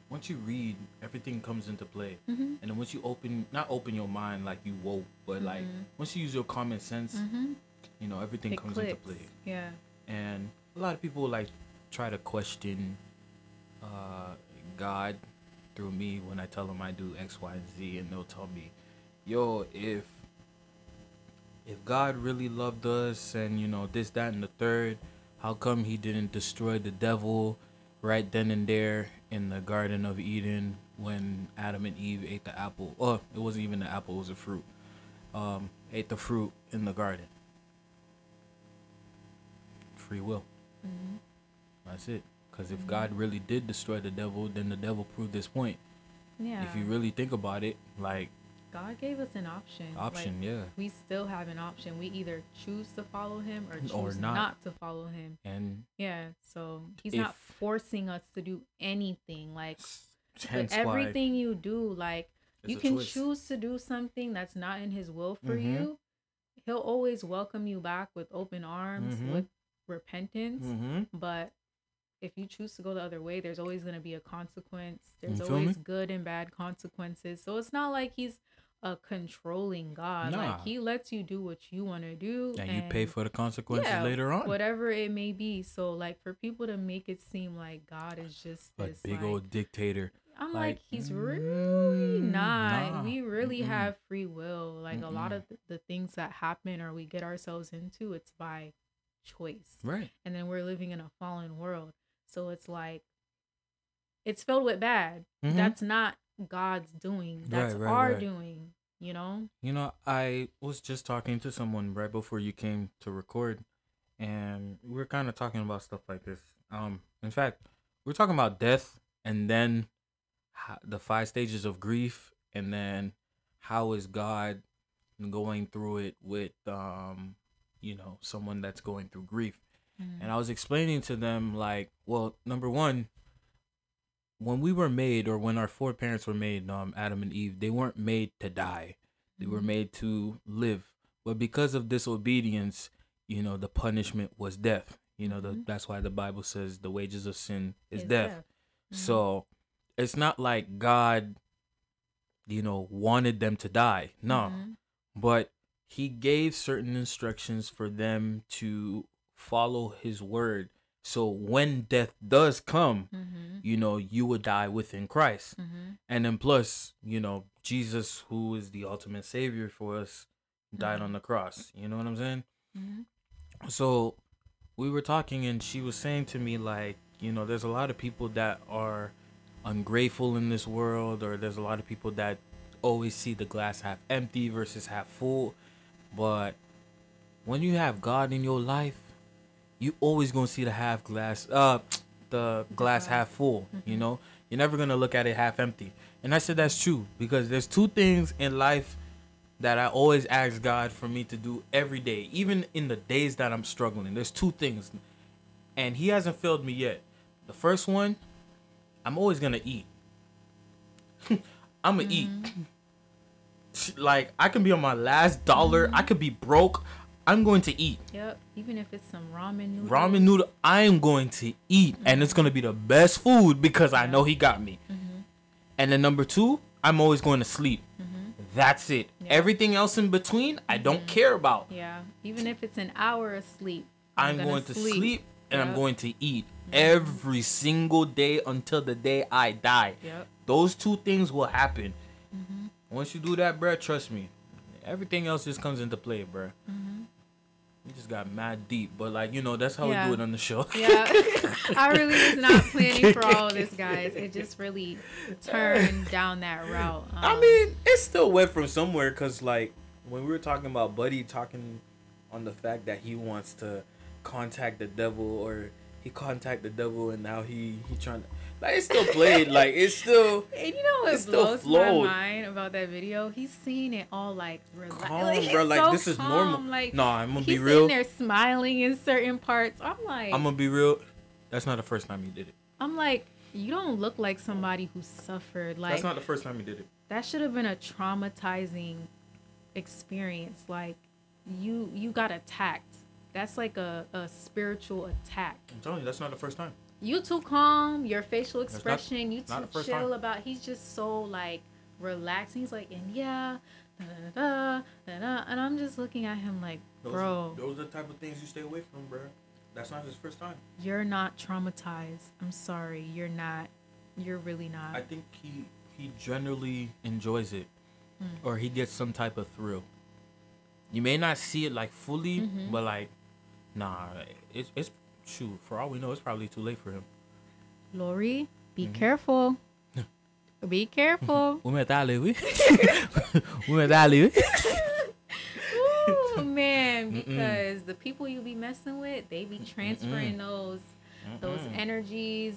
Once you read, everything comes into play. Mm-hmm. And then once you open, not open your mind like you woke, but like once you use your common sense, Mm-hmm. you know everything It comes clicks. into play. Yeah. And a lot of people like try to question uh, God through me when I tell them I do X, Y, and Z, and they'll tell me, "Yo, if if God really loved us, and you know this, that, and the third, how come He didn't destroy the devil right then and there in the Garden of Eden when Adam and Eve ate the apple? Oh, it wasn't even the apple; it was a fruit. Um, ate the fruit in the garden. Free will. That's it. Because if God really did destroy the devil, then the devil proved this point. Yeah. If you really think about it, like God gave us an option. option, Like, yeah. We still have an option. We either choose to follow him or choose Or not. not. to follow him. And Yeah. So he's not forcing us to do anything. Like everything you do, like you can choice. choose to do something that's not in his will for Mhm. you. He'll always welcome you back with open arms, Mhm. with repentance. hmm But if you choose to go the other way, there's always going to be a consequence. There's feel me? always good and bad consequences. So it's not like he's a controlling God. Nah. Like he lets you do what you want to do, and you pay for the consequences yeah, later on. whatever it may be. So like for people to make it seem like God is just Like this big like, old dictator. I'm like, like, he's really mm, not. nah, We really mm-mm. have free will. Like a lot of th- the things that happen or we get ourselves into, it's by choice. Right. And then we're living in a fallen world. So it's like it's filled with bad. Mhm. That's not God's doing. That's Right, right, our right. doing, you know? You know, I was just talking to someone right before you came to record, and we are kind of talking about stuff like this. Um, in fact, we're talking about death, and then the five stages of grief, and then how is God going through it with, um, you know, someone that's going through grief. And I was explaining to them, like, well, number one, when we were made, or when our foreparents were made, um, Adam and Eve, they weren't made to die. They were Mhm. made to live. But because of disobedience, you know, the punishment was death. You know, the, Mhm. that's why the Bible says the wages of sin is It's death. Mhm. So it's not like God, you know, wanted them to die. No. Mhm. But he gave certain instructions for them to follow his word. So when death does come, Mhm. you know, you will die within Christ. Mhm. And then plus, you know, Jesus, who is the ultimate savior for us, died Mhm. on the cross. You know what I'm saying? Mhm. So we were talking and she was saying to me like, you know, there's a lot of people that are ungrateful in this world or there's a lot of people that always see the glass half empty versus half full. But when you have God in your life, you always to see the half glass uh the glass half full, you Mhm. know? You're never to look at it half empty. And I said that's true because there's two things in life that I always ask God for me to do every day, even in the days that I'm struggling. There's two things, and He hasn't failed me yet. The first one, I'm always gonna eat. I'm gonna eat. Like I can be on my last dollar. I could be broke. I'm going to eat Yep. Even if it's some ramen noodle. ramen noodle. I am going to eat, and it's gonna be the best food because I know He got me. Mm-hmm. And then number two, I'm always going to sleep. That's it. Yeah. Everything else in between, I don't care about. Yeah. Even if it's an hour of sleep. I'm, gonna going to sleep, and I'm going to eat every single day until the day I die. Yep. Those two things will happen. Mm-hmm. Once you do that, bruh, trust me, everything else just comes into play, bruh. Mm-hmm. We just got mad deep, but like you know, that's how Yeah. we do it on the show. Yeah. I really was not planning for all this, guys. It just really turned down that route. I Um, mean, it still went from somewhere because, like, when we were talking about Buddy talking on the fact that he wants to contact the devil or he contact the devil and now he he trying to like it still played like it's still And you know what blows flowed. my mind about that video? He's seeing it all like relaxed. calm, like, bro. Like so this is calm, normal. Like no, I'm gonna be real. he's there smiling in certain parts. I'm like, I'm gonna be real. That's not the first time he did it. I'm like, you don't look like somebody who suffered. Like That's not the first time he did it. that should have been a traumatizing experience. Like you you got attacked. That's like a, a spiritual attack. I'm telling you, that's not the first time. You too calm. Your facial not- expression, you too chill time. about. He's just so like relaxing. He's like, and yeah, da da da da da, and I'm just looking at him like, bro, those are the type of things you stay away from, bro. That's not his first time. you're not traumatized. I'm sorry, you're not. You're really not. I think he he generally enjoys it, Hmm. or he gets some type of thrill. You may not see it like fully, Mm-hmm. but like, nah, it's it's shoot. For all we know, it's probably too late for him. Lori, be Mm-hmm. careful. be careful. We met Ali, we. we met Ali. Ooh, man, because the people you be messing with, they be transferring those those energies.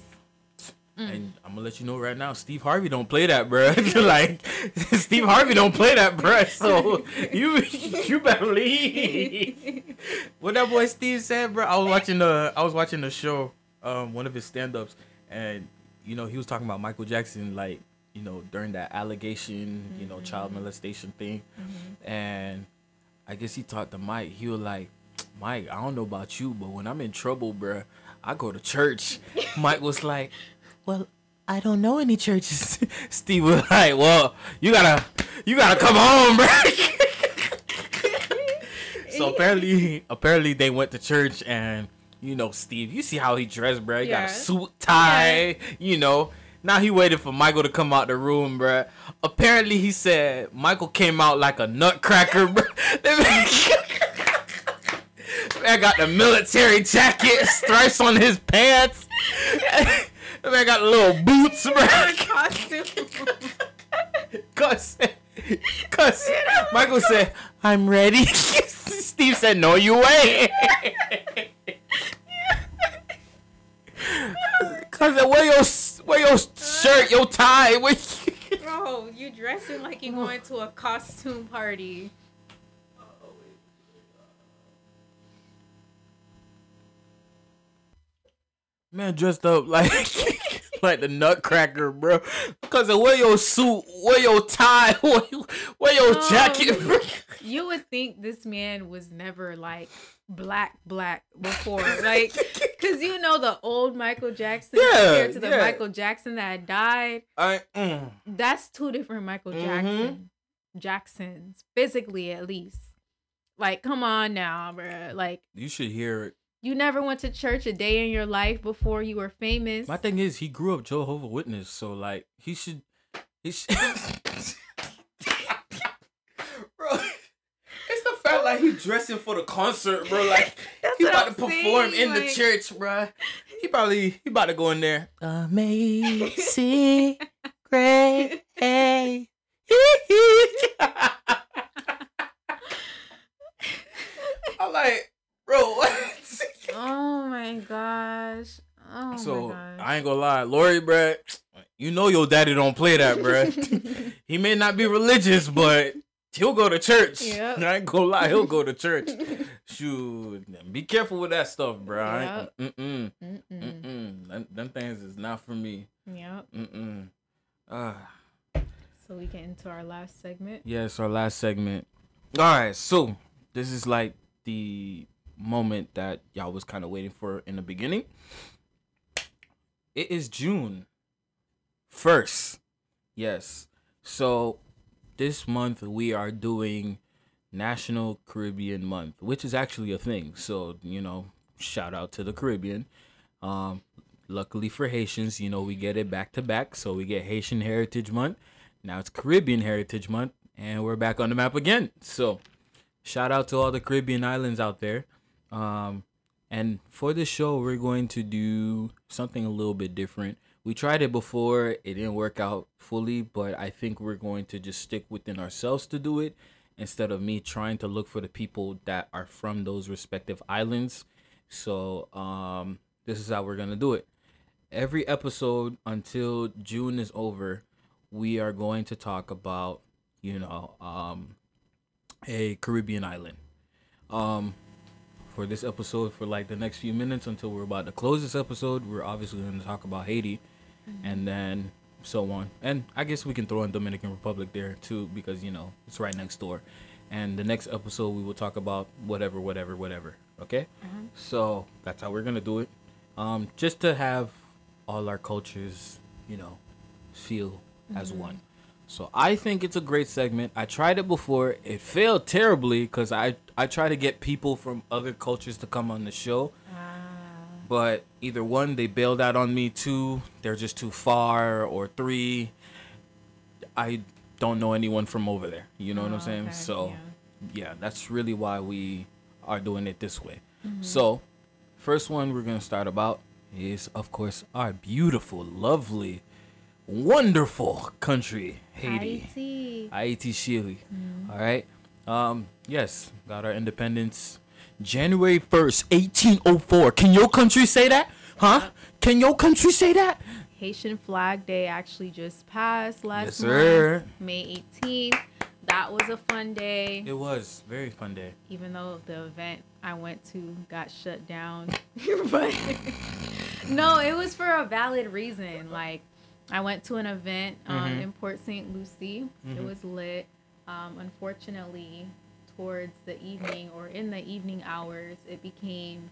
And mm. I'm gonna let you know right now, Steve Harvey don't play that, bro. like Steve Harvey don't play that, bro. So you you better leave. what that boy Steve said, bro. I was watching the I was watching the show, um, one of his stand-ups, and you know he was talking about Michael Jackson, like you know during that allegation, you know child mm-hmm. molestation thing, mm-hmm. and I guess he talked to Mike. He was like, Mike, I don't know about you, but when I'm in trouble, bruh, I go to church. Mike was like, Well, I don't know any churches. Steve was like, Well, you gotta, you gotta come home, bruh. so apparently, apparently they went to church and. You know, Steve, you see how he dressed, bruh. He got a suit, tie, you know. Now he waited for Michael to come out the room, bruh. Apparently he said Michael came out like a nutcracker, bruh. I got the military jacket, stripes on his pants. That man got little boots, bruh. Costume. Cause, cause Michael said, I'm ready. Steve said, no, you ain't. Cause where your, where your shirt, your tie, where Bro, you dressing like you going to a costume party. Man dressed up like like the Nutcracker, bro. Cause of wear your suit, wear your tie, wear, wear your Oh. jacket. bro. You would think this man was never like black black before, like, cause you know the old Michael Jackson Yeah, compared to the yeah. Michael Jackson that died. I, mm. That's two different Michael Mhm. Jackson Jacksons, physically at least. Like, come on now, bro. Like, You should hear it. You never went to church a day in your life before you were famous. My thing is, he grew up Jehovah Witness, so like he should, he should. bro, it's the fact like he dressing for the concert, bro. Like he about I'm to perform saying, in the church, bro. He probably he about to go in there. Amazing grace. I'm like, bro, what? Oh my gosh. Oh so my gosh. I ain't gonna lie, Lori, bruh, you know your daddy don't play that, bruh. he may not be religious, but he'll go to church. Yep. I ain't gonna lie, he'll go to church. Shoot, be careful with that stuff, bruh. Ain't- Mm-mm, Mm-mm. mm-mm. Them, them things is not for me. Yep. Mm-mm. Ah. So we get into our last segment. Yes, our last segment. All right, so this is like the moment that y'all was kind of waiting for in the beginning. It is June 1st. Yes. So this month we are doing National Caribbean Month, which is actually a thing. So, you know, shout out to the Caribbean. Um luckily for Haitians, you know, we get it back to back. So we get Haitian Heritage Month. Now it's Caribbean Heritage Month, and we're back on the map again. So, shout out to all the Caribbean islands out there. Um, and for this show, we're going to do something a little bit different. We tried it before, it didn't work out fully, but I think we're going to just stick within ourselves to do it instead of me trying to look for the people that are from those respective islands. So, um, this is how we're going to do it every episode until June is over, we are going to talk about, you know, um, a Caribbean island. Um, for this episode, for like the next few minutes until we're about to close this episode, we're obviously going to talk about Haiti, mm-hmm. and then so on. And I guess we can throw in Dominican Republic there too, because you know it's right next door. And the next episode, we will talk about whatever, whatever, whatever. Okay. Mm-hmm. So that's how we're gonna do it. um, just to have all our cultures, you know, feel as mm-hmm. one. So I think it's a great segment. I tried it before. It failed terribly because I I try to get people from other cultures to come on the show, ah. but either one they bailed out on me. Two they're just too far, or three I don't know anyone from over there. You know what I'm Oh, saying? okay, So yeah. yeah, that's really why we are doing it this way. Mm-hmm. So, first one we're gonna start about is, of course, our beautiful, lovely, wonderful country, Haiti. Haiti. Haiti, Chile. Mm-hmm. All right. Um. Yes, got our independence, January first, eighteen oh four. Can your country say that? Huh? Can your country say that? Haitian Flag Day actually just passed last Yes, sir. month, May 18th. That was a fun day, It was very fun day. even though the event I went to got shut down. but no, it was for a valid reason. Like, I went to an event um, Mhm. in Port St. Lucie. It Mhm. was lit. Um, unfortunately, towards the evening or in the evening hours, it became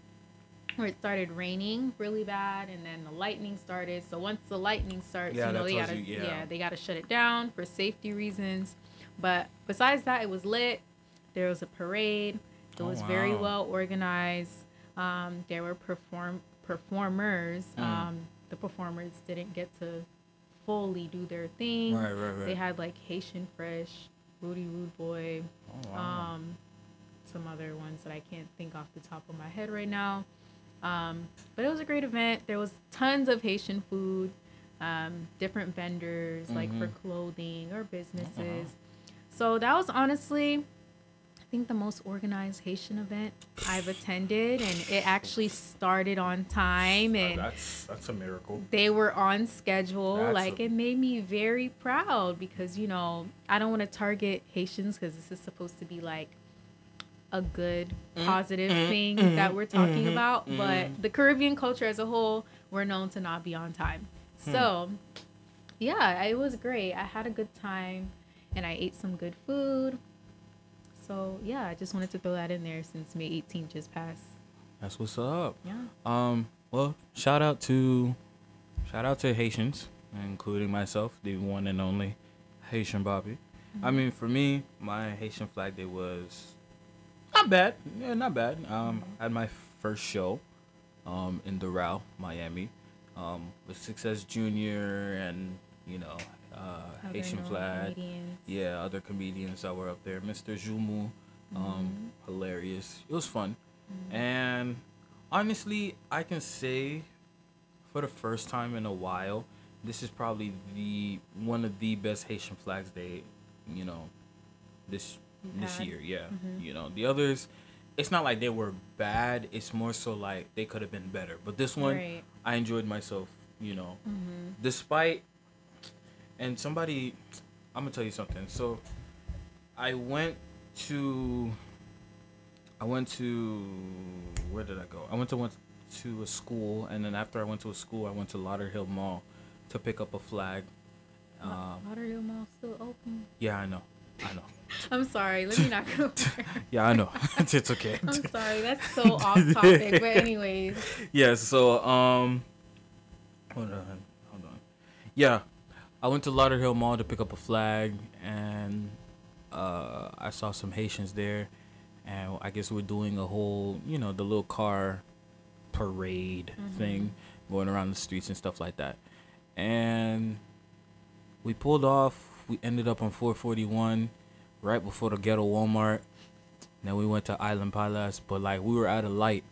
where it started raining really bad and then the lightning started so once the lightning starts Yeah, you know they gotta you- yeah. yeah. they gotta shut it down for safety reasons but besides that it was lit there was a parade it Oh, was very well organized um, there were perform performers Mm. um, the performers didn't get to fully do their thing Right, right, right. they had like haitian fresh rudy rude boy Oh, wow. um, some other ones that I can't think off the top of my head right now. Um, but it was a great event. There was tons of Haitian food, um, different vendors like for Mhm. clothing or businesses. Uh-huh. So that was honestly, think, the most organized Haitian event I've attended, and it actually started on time and that's that's a miracle. they were on schedule. That's like a- it made me very proud because you know I don't want to target Haitians because this is supposed to be like a good mm, positive mm, thing mm, that we're talking mm-hmm, about. Mm-hmm. But the Caribbean culture as a whole, we're known to not be on time. Hmm. So yeah, it was great. I had a good time and I ate some good food. So yeah, I just wanted to throw that in there since May 18th just passed. That's what's up. Yeah. Um. Well, shout out to, shout out to Haitians, including myself, the one and only Haitian Bobby. I mean, for me, my Haitian Flag Day was not bad. Yeah, not bad. Um, I had my first show, um, in Doral, Miami, um, with Success Junior and you know, uh, Haitian Flag. comedians. Yeah, other comedians that were up there. Mr. Jumu, um, hilarious. It was fun. And honestly, I can say for the first time in a while, this is probably the one of the best Haitian Flags Day, you know, this this year. Yeah, you know, the others, it's not like they were bad. It's more so like they could have been better. But this one, Right. I enjoyed myself. You know, Mm-hmm. despite and somebody i'm gonna tell you something so i went to i went to where did i go i went to went to a school and then after i went to a school i went to lauderhill mall to pick up a flag um, Lauderdale Mall still open? yeah i know i know I'm sorry. Let me not go there. yeah i know it's okay I'm sorry. That's so off topic. But anyways, yeah so um hold on hold on yeah i went to lauderhill mall to pick up a flag and uh i saw some haitians there and i guess we're doing a whole you know the little car parade thing going around the streets and stuff like that. And we pulled off we ended up on 441 right before the ghetto walmart. Then we went to island palace but like we were at a light.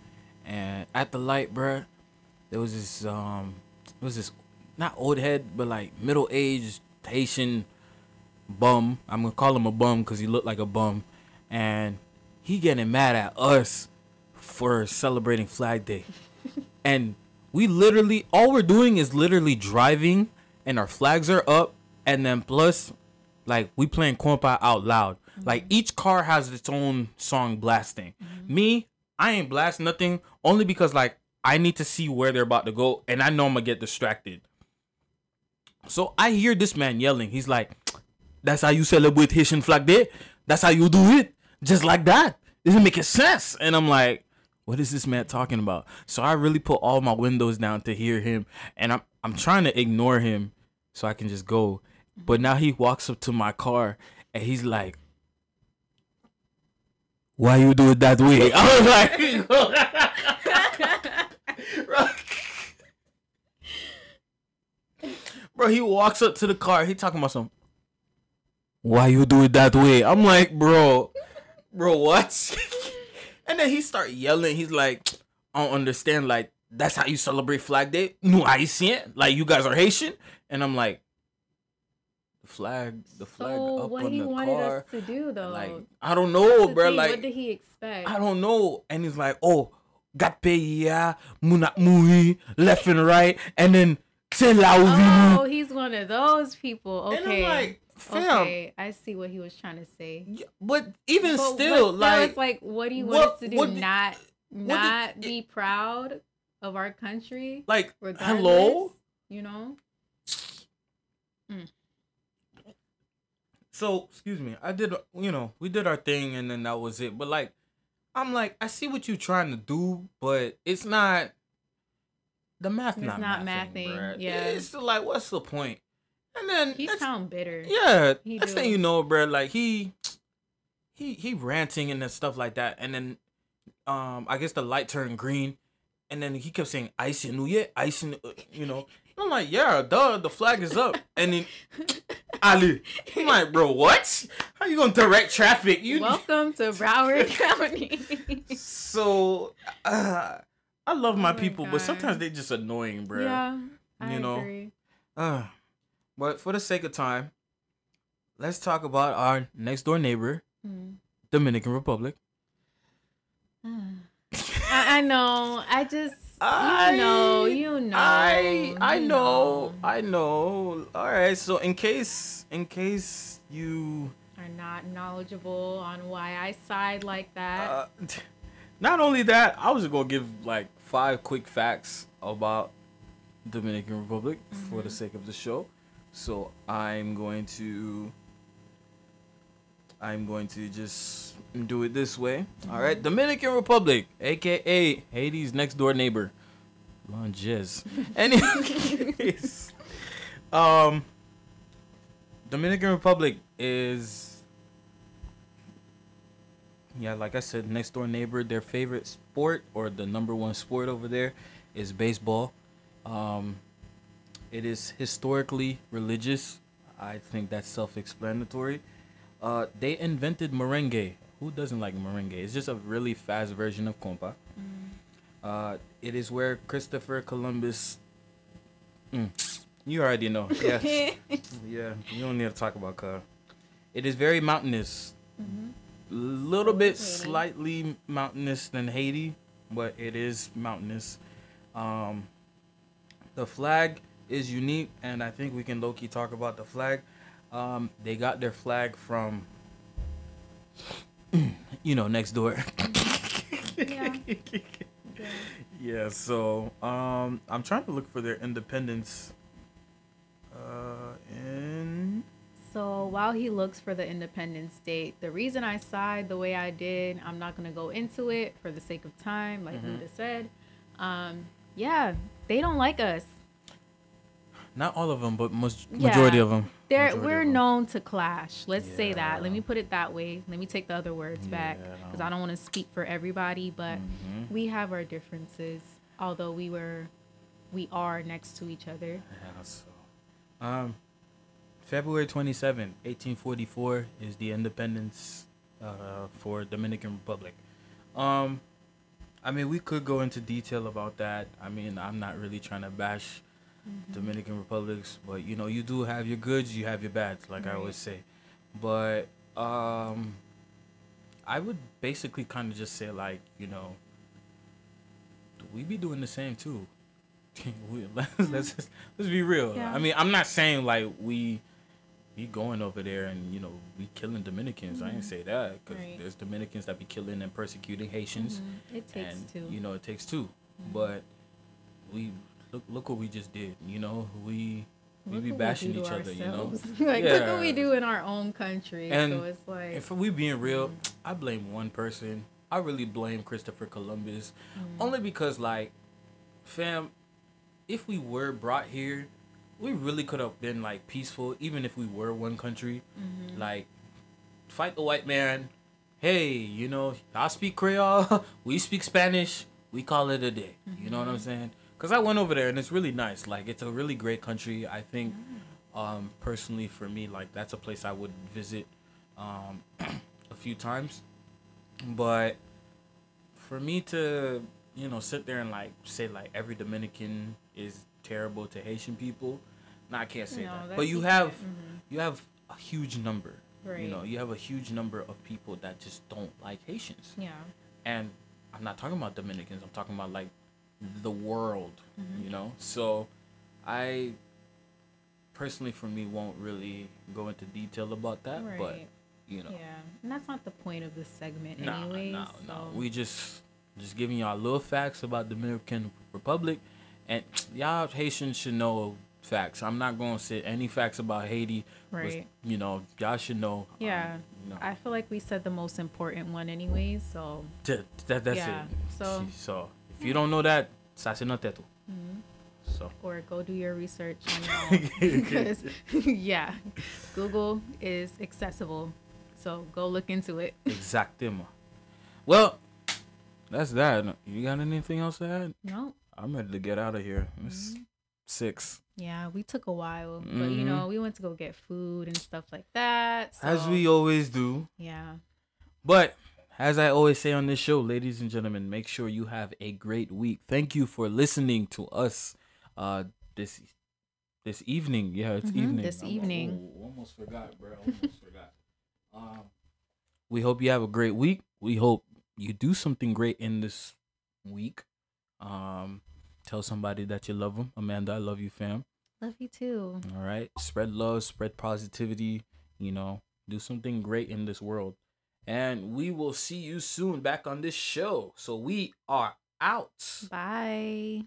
And at the light bruh there was this um it was this not old head but like middle aged haitian bum. I'm gonna call him a bum because he looked like a bum. And he getting mad at us for celebrating flag day. And we literally all we're doing is literally driving and our flags are up. And then plus like we playing compa out loud. Mm-hmm. Like each car has its own song blasting. Mm-hmm. Me i ain't blast nothing only because like i need to see where they're about to go. And i know i'm gonna get distracted so i hear this man yelling he's like that's how you celebrate haitian flag day that's how you do it just like that doesn't make sense and i'm like what is this man talking about? So I really put all my windows down to hear him, and I'm I'm trying to ignore him so I can just go. But now he walks up to my car and he's like, "Why you do it that way?" I was like, bro, he walks up to the car. He talking about some. Why you do it that way? I'm like, bro, bro, what? and then he start yelling. He's like, I don't understand. Like, that's how you celebrate Flag Day? No Haitian? Like, you guys are Haitian? And I'm like, the flag, the flag so up what on he the wanted car. us to do though? Like, I don't know, bro. thing, Like, what did he expect? I don't know. And he's like, oh, ya, muna mui, left and right, and then c'est la Oh, vie. he's one of those people. And I'm Okay. like, fam, okay, I see what he was trying to say. yeah, but even But still, but like, it's like, what do you what- want us to do? what did- not, did not it- be proud of our country, like, regardless. hello. You know? Mm. So, excuse me. I did, you know, we did our thing, and then that was it. But like, I'm like, I see what you're trying to do, but it's not. The math It's not, not mathing, mathing, yeah. It's like, what's the point? And then He sound bitter. Yeah, He next do. thing you know, bro, like he, he, he ranting and then stuff like that, and then, um, I guess the light turned green, and then he kept saying "ice in New Year, ice in," uh, you know. I'm like, yeah, duh, the flag is up, and then Ali, I'm like, bro, what? How you gonna direct traffic? You Welcome to Broward County. so, uh, I love my, Oh my people, but sometimes God. they just annoying, bro. yeah, I You know, agree. Uh, but for the sake of time, let's talk about our next door neighbor, Mm. Dominican Republic. I, I know. I just I you know, you know. I I you know, I know. All right, so in case in case you are not knowledgeable on why I side like that. uh, not only that, I was gonna give like five quick facts about Dominican Republic for the sake of the show. So I'm going to I'm going to just do it this way. All right, Dominican Republic, aka Haiti's next door neighbor, Longes. Anyways, um, Dominican Republic is yeah, like I said, next door neighbor. Their favorite sport or the number one sport over there is baseball. Um, it is historically religious. I think that's self-explanatory. Uh, they invented merengue. Who doesn't like merengue? It's just a really fast version of compa. Uh, it is where Christopher Columbus. Mm, you already know. Yes. yeah. You don't need to talk about car. It is very mountainous. Little bit slightly mountainous than Haiti, but it is mountainous. Um, the flag is unique, and I think we can low key talk about the flag. Um, they got their flag from, you know, next door. Yeah. yeah. So um, I'm trying to look for their independence. Uh, in So while he looks for the Independence Date, the reason I side the way I did, I'm not gonna go into it for the sake of time, like Mhm. Luda said. Um, yeah, they don't like us. not all of them, but most majority of them. They're Majority we're of 'em. known to clash. Let's say that. Let me put it that way. Let me take the other words back because I don't want to speak for everybody, but Mhm. we have our differences. Although we were, we are next to each other. Yeah, so, um, February 27, 1844 is the independence uh, for Dominican Republic. Um, I mean, we could go into detail about that. I mean, I'm not really trying to bash Dominican Republics, but you know, you do have your goods, you have your bads, like I always say. But um, I would basically kind of just say, like, you know, we be doing the same too. we, let's let's let's be real. Yeah. I mean, I'm not saying like we we going over there and you know we killing Dominicans. I ain't mm-hmm. say that because Right. there's Dominicans that be killing and persecuting Haitians, Mhm. It takes and two. you know it takes 2 mm-hmm. But we look look what we just did. You know we we Look be bashing do each other. You know. ourselves. like look what we do in our own country. And so it's like If we being real, mm-hmm. I blame one person, I really blame Christopher Columbus, only because like, fam, if we were brought here, we really could have been like peaceful, even if we were one country. Like, fight the white man. Hey, you know, I speak Creole. we speak Spanish. We call it a day. You know what I'm saying? Because I went over there and it's really nice. Like, it's a really great country. I think, um, personally, for me, like, that's a place I would visit um, a few times. But for me to, you know, sit there and like say like every Dominican is terrible to Haitian people, no, I can't say No, that. But you have mhm. you have a huge number. Right. You know, you have a huge number of people that just don't like Haitians. Yeah. And I'm not talking about Dominicans. I'm talking about like the world. Mm-hmm. You know, so I personally, for me, won't really go into detail about that. But you know, Yeah. And that's not the point of this segment, no, anyways. no, no. so- We just just giving y'all little facts about Dominican Republic, and y'all Haitians should know facts. I'm not gonna say any facts about Haiti. Right. you know, y'all should know. um, Yeah. you know, I feel like we said the most important one, anyways. So that, that that's Yeah, it. so- so if you don't know that, c'est. Mm-hmm. So or go do your research on your because yeah google is accessible so go look into it exactement. Well, that's that. You got anything else to add? no I'm ready to get out of here. It's Mm-hmm. six. yeah we took a while but you Mhm. know we went to go get food and stuff like that so, As we always do. yeah But as I always say on this show, ladies and gentlemen, make sure you have a great week. Thank you for listening to us uh this this evening. Yeah, it's Mhm, evening. this I'm- evening. oh, almost forgot, bro. Almost forgot. Um we hope you have a great week. We hope you do something great in this week. Um tell somebody that you love them. Amanda, I love you, fam. love you too All right. Spread love, spread positivity, you know, do something great in this world. And we will see you soon back on this show. So we are out. bye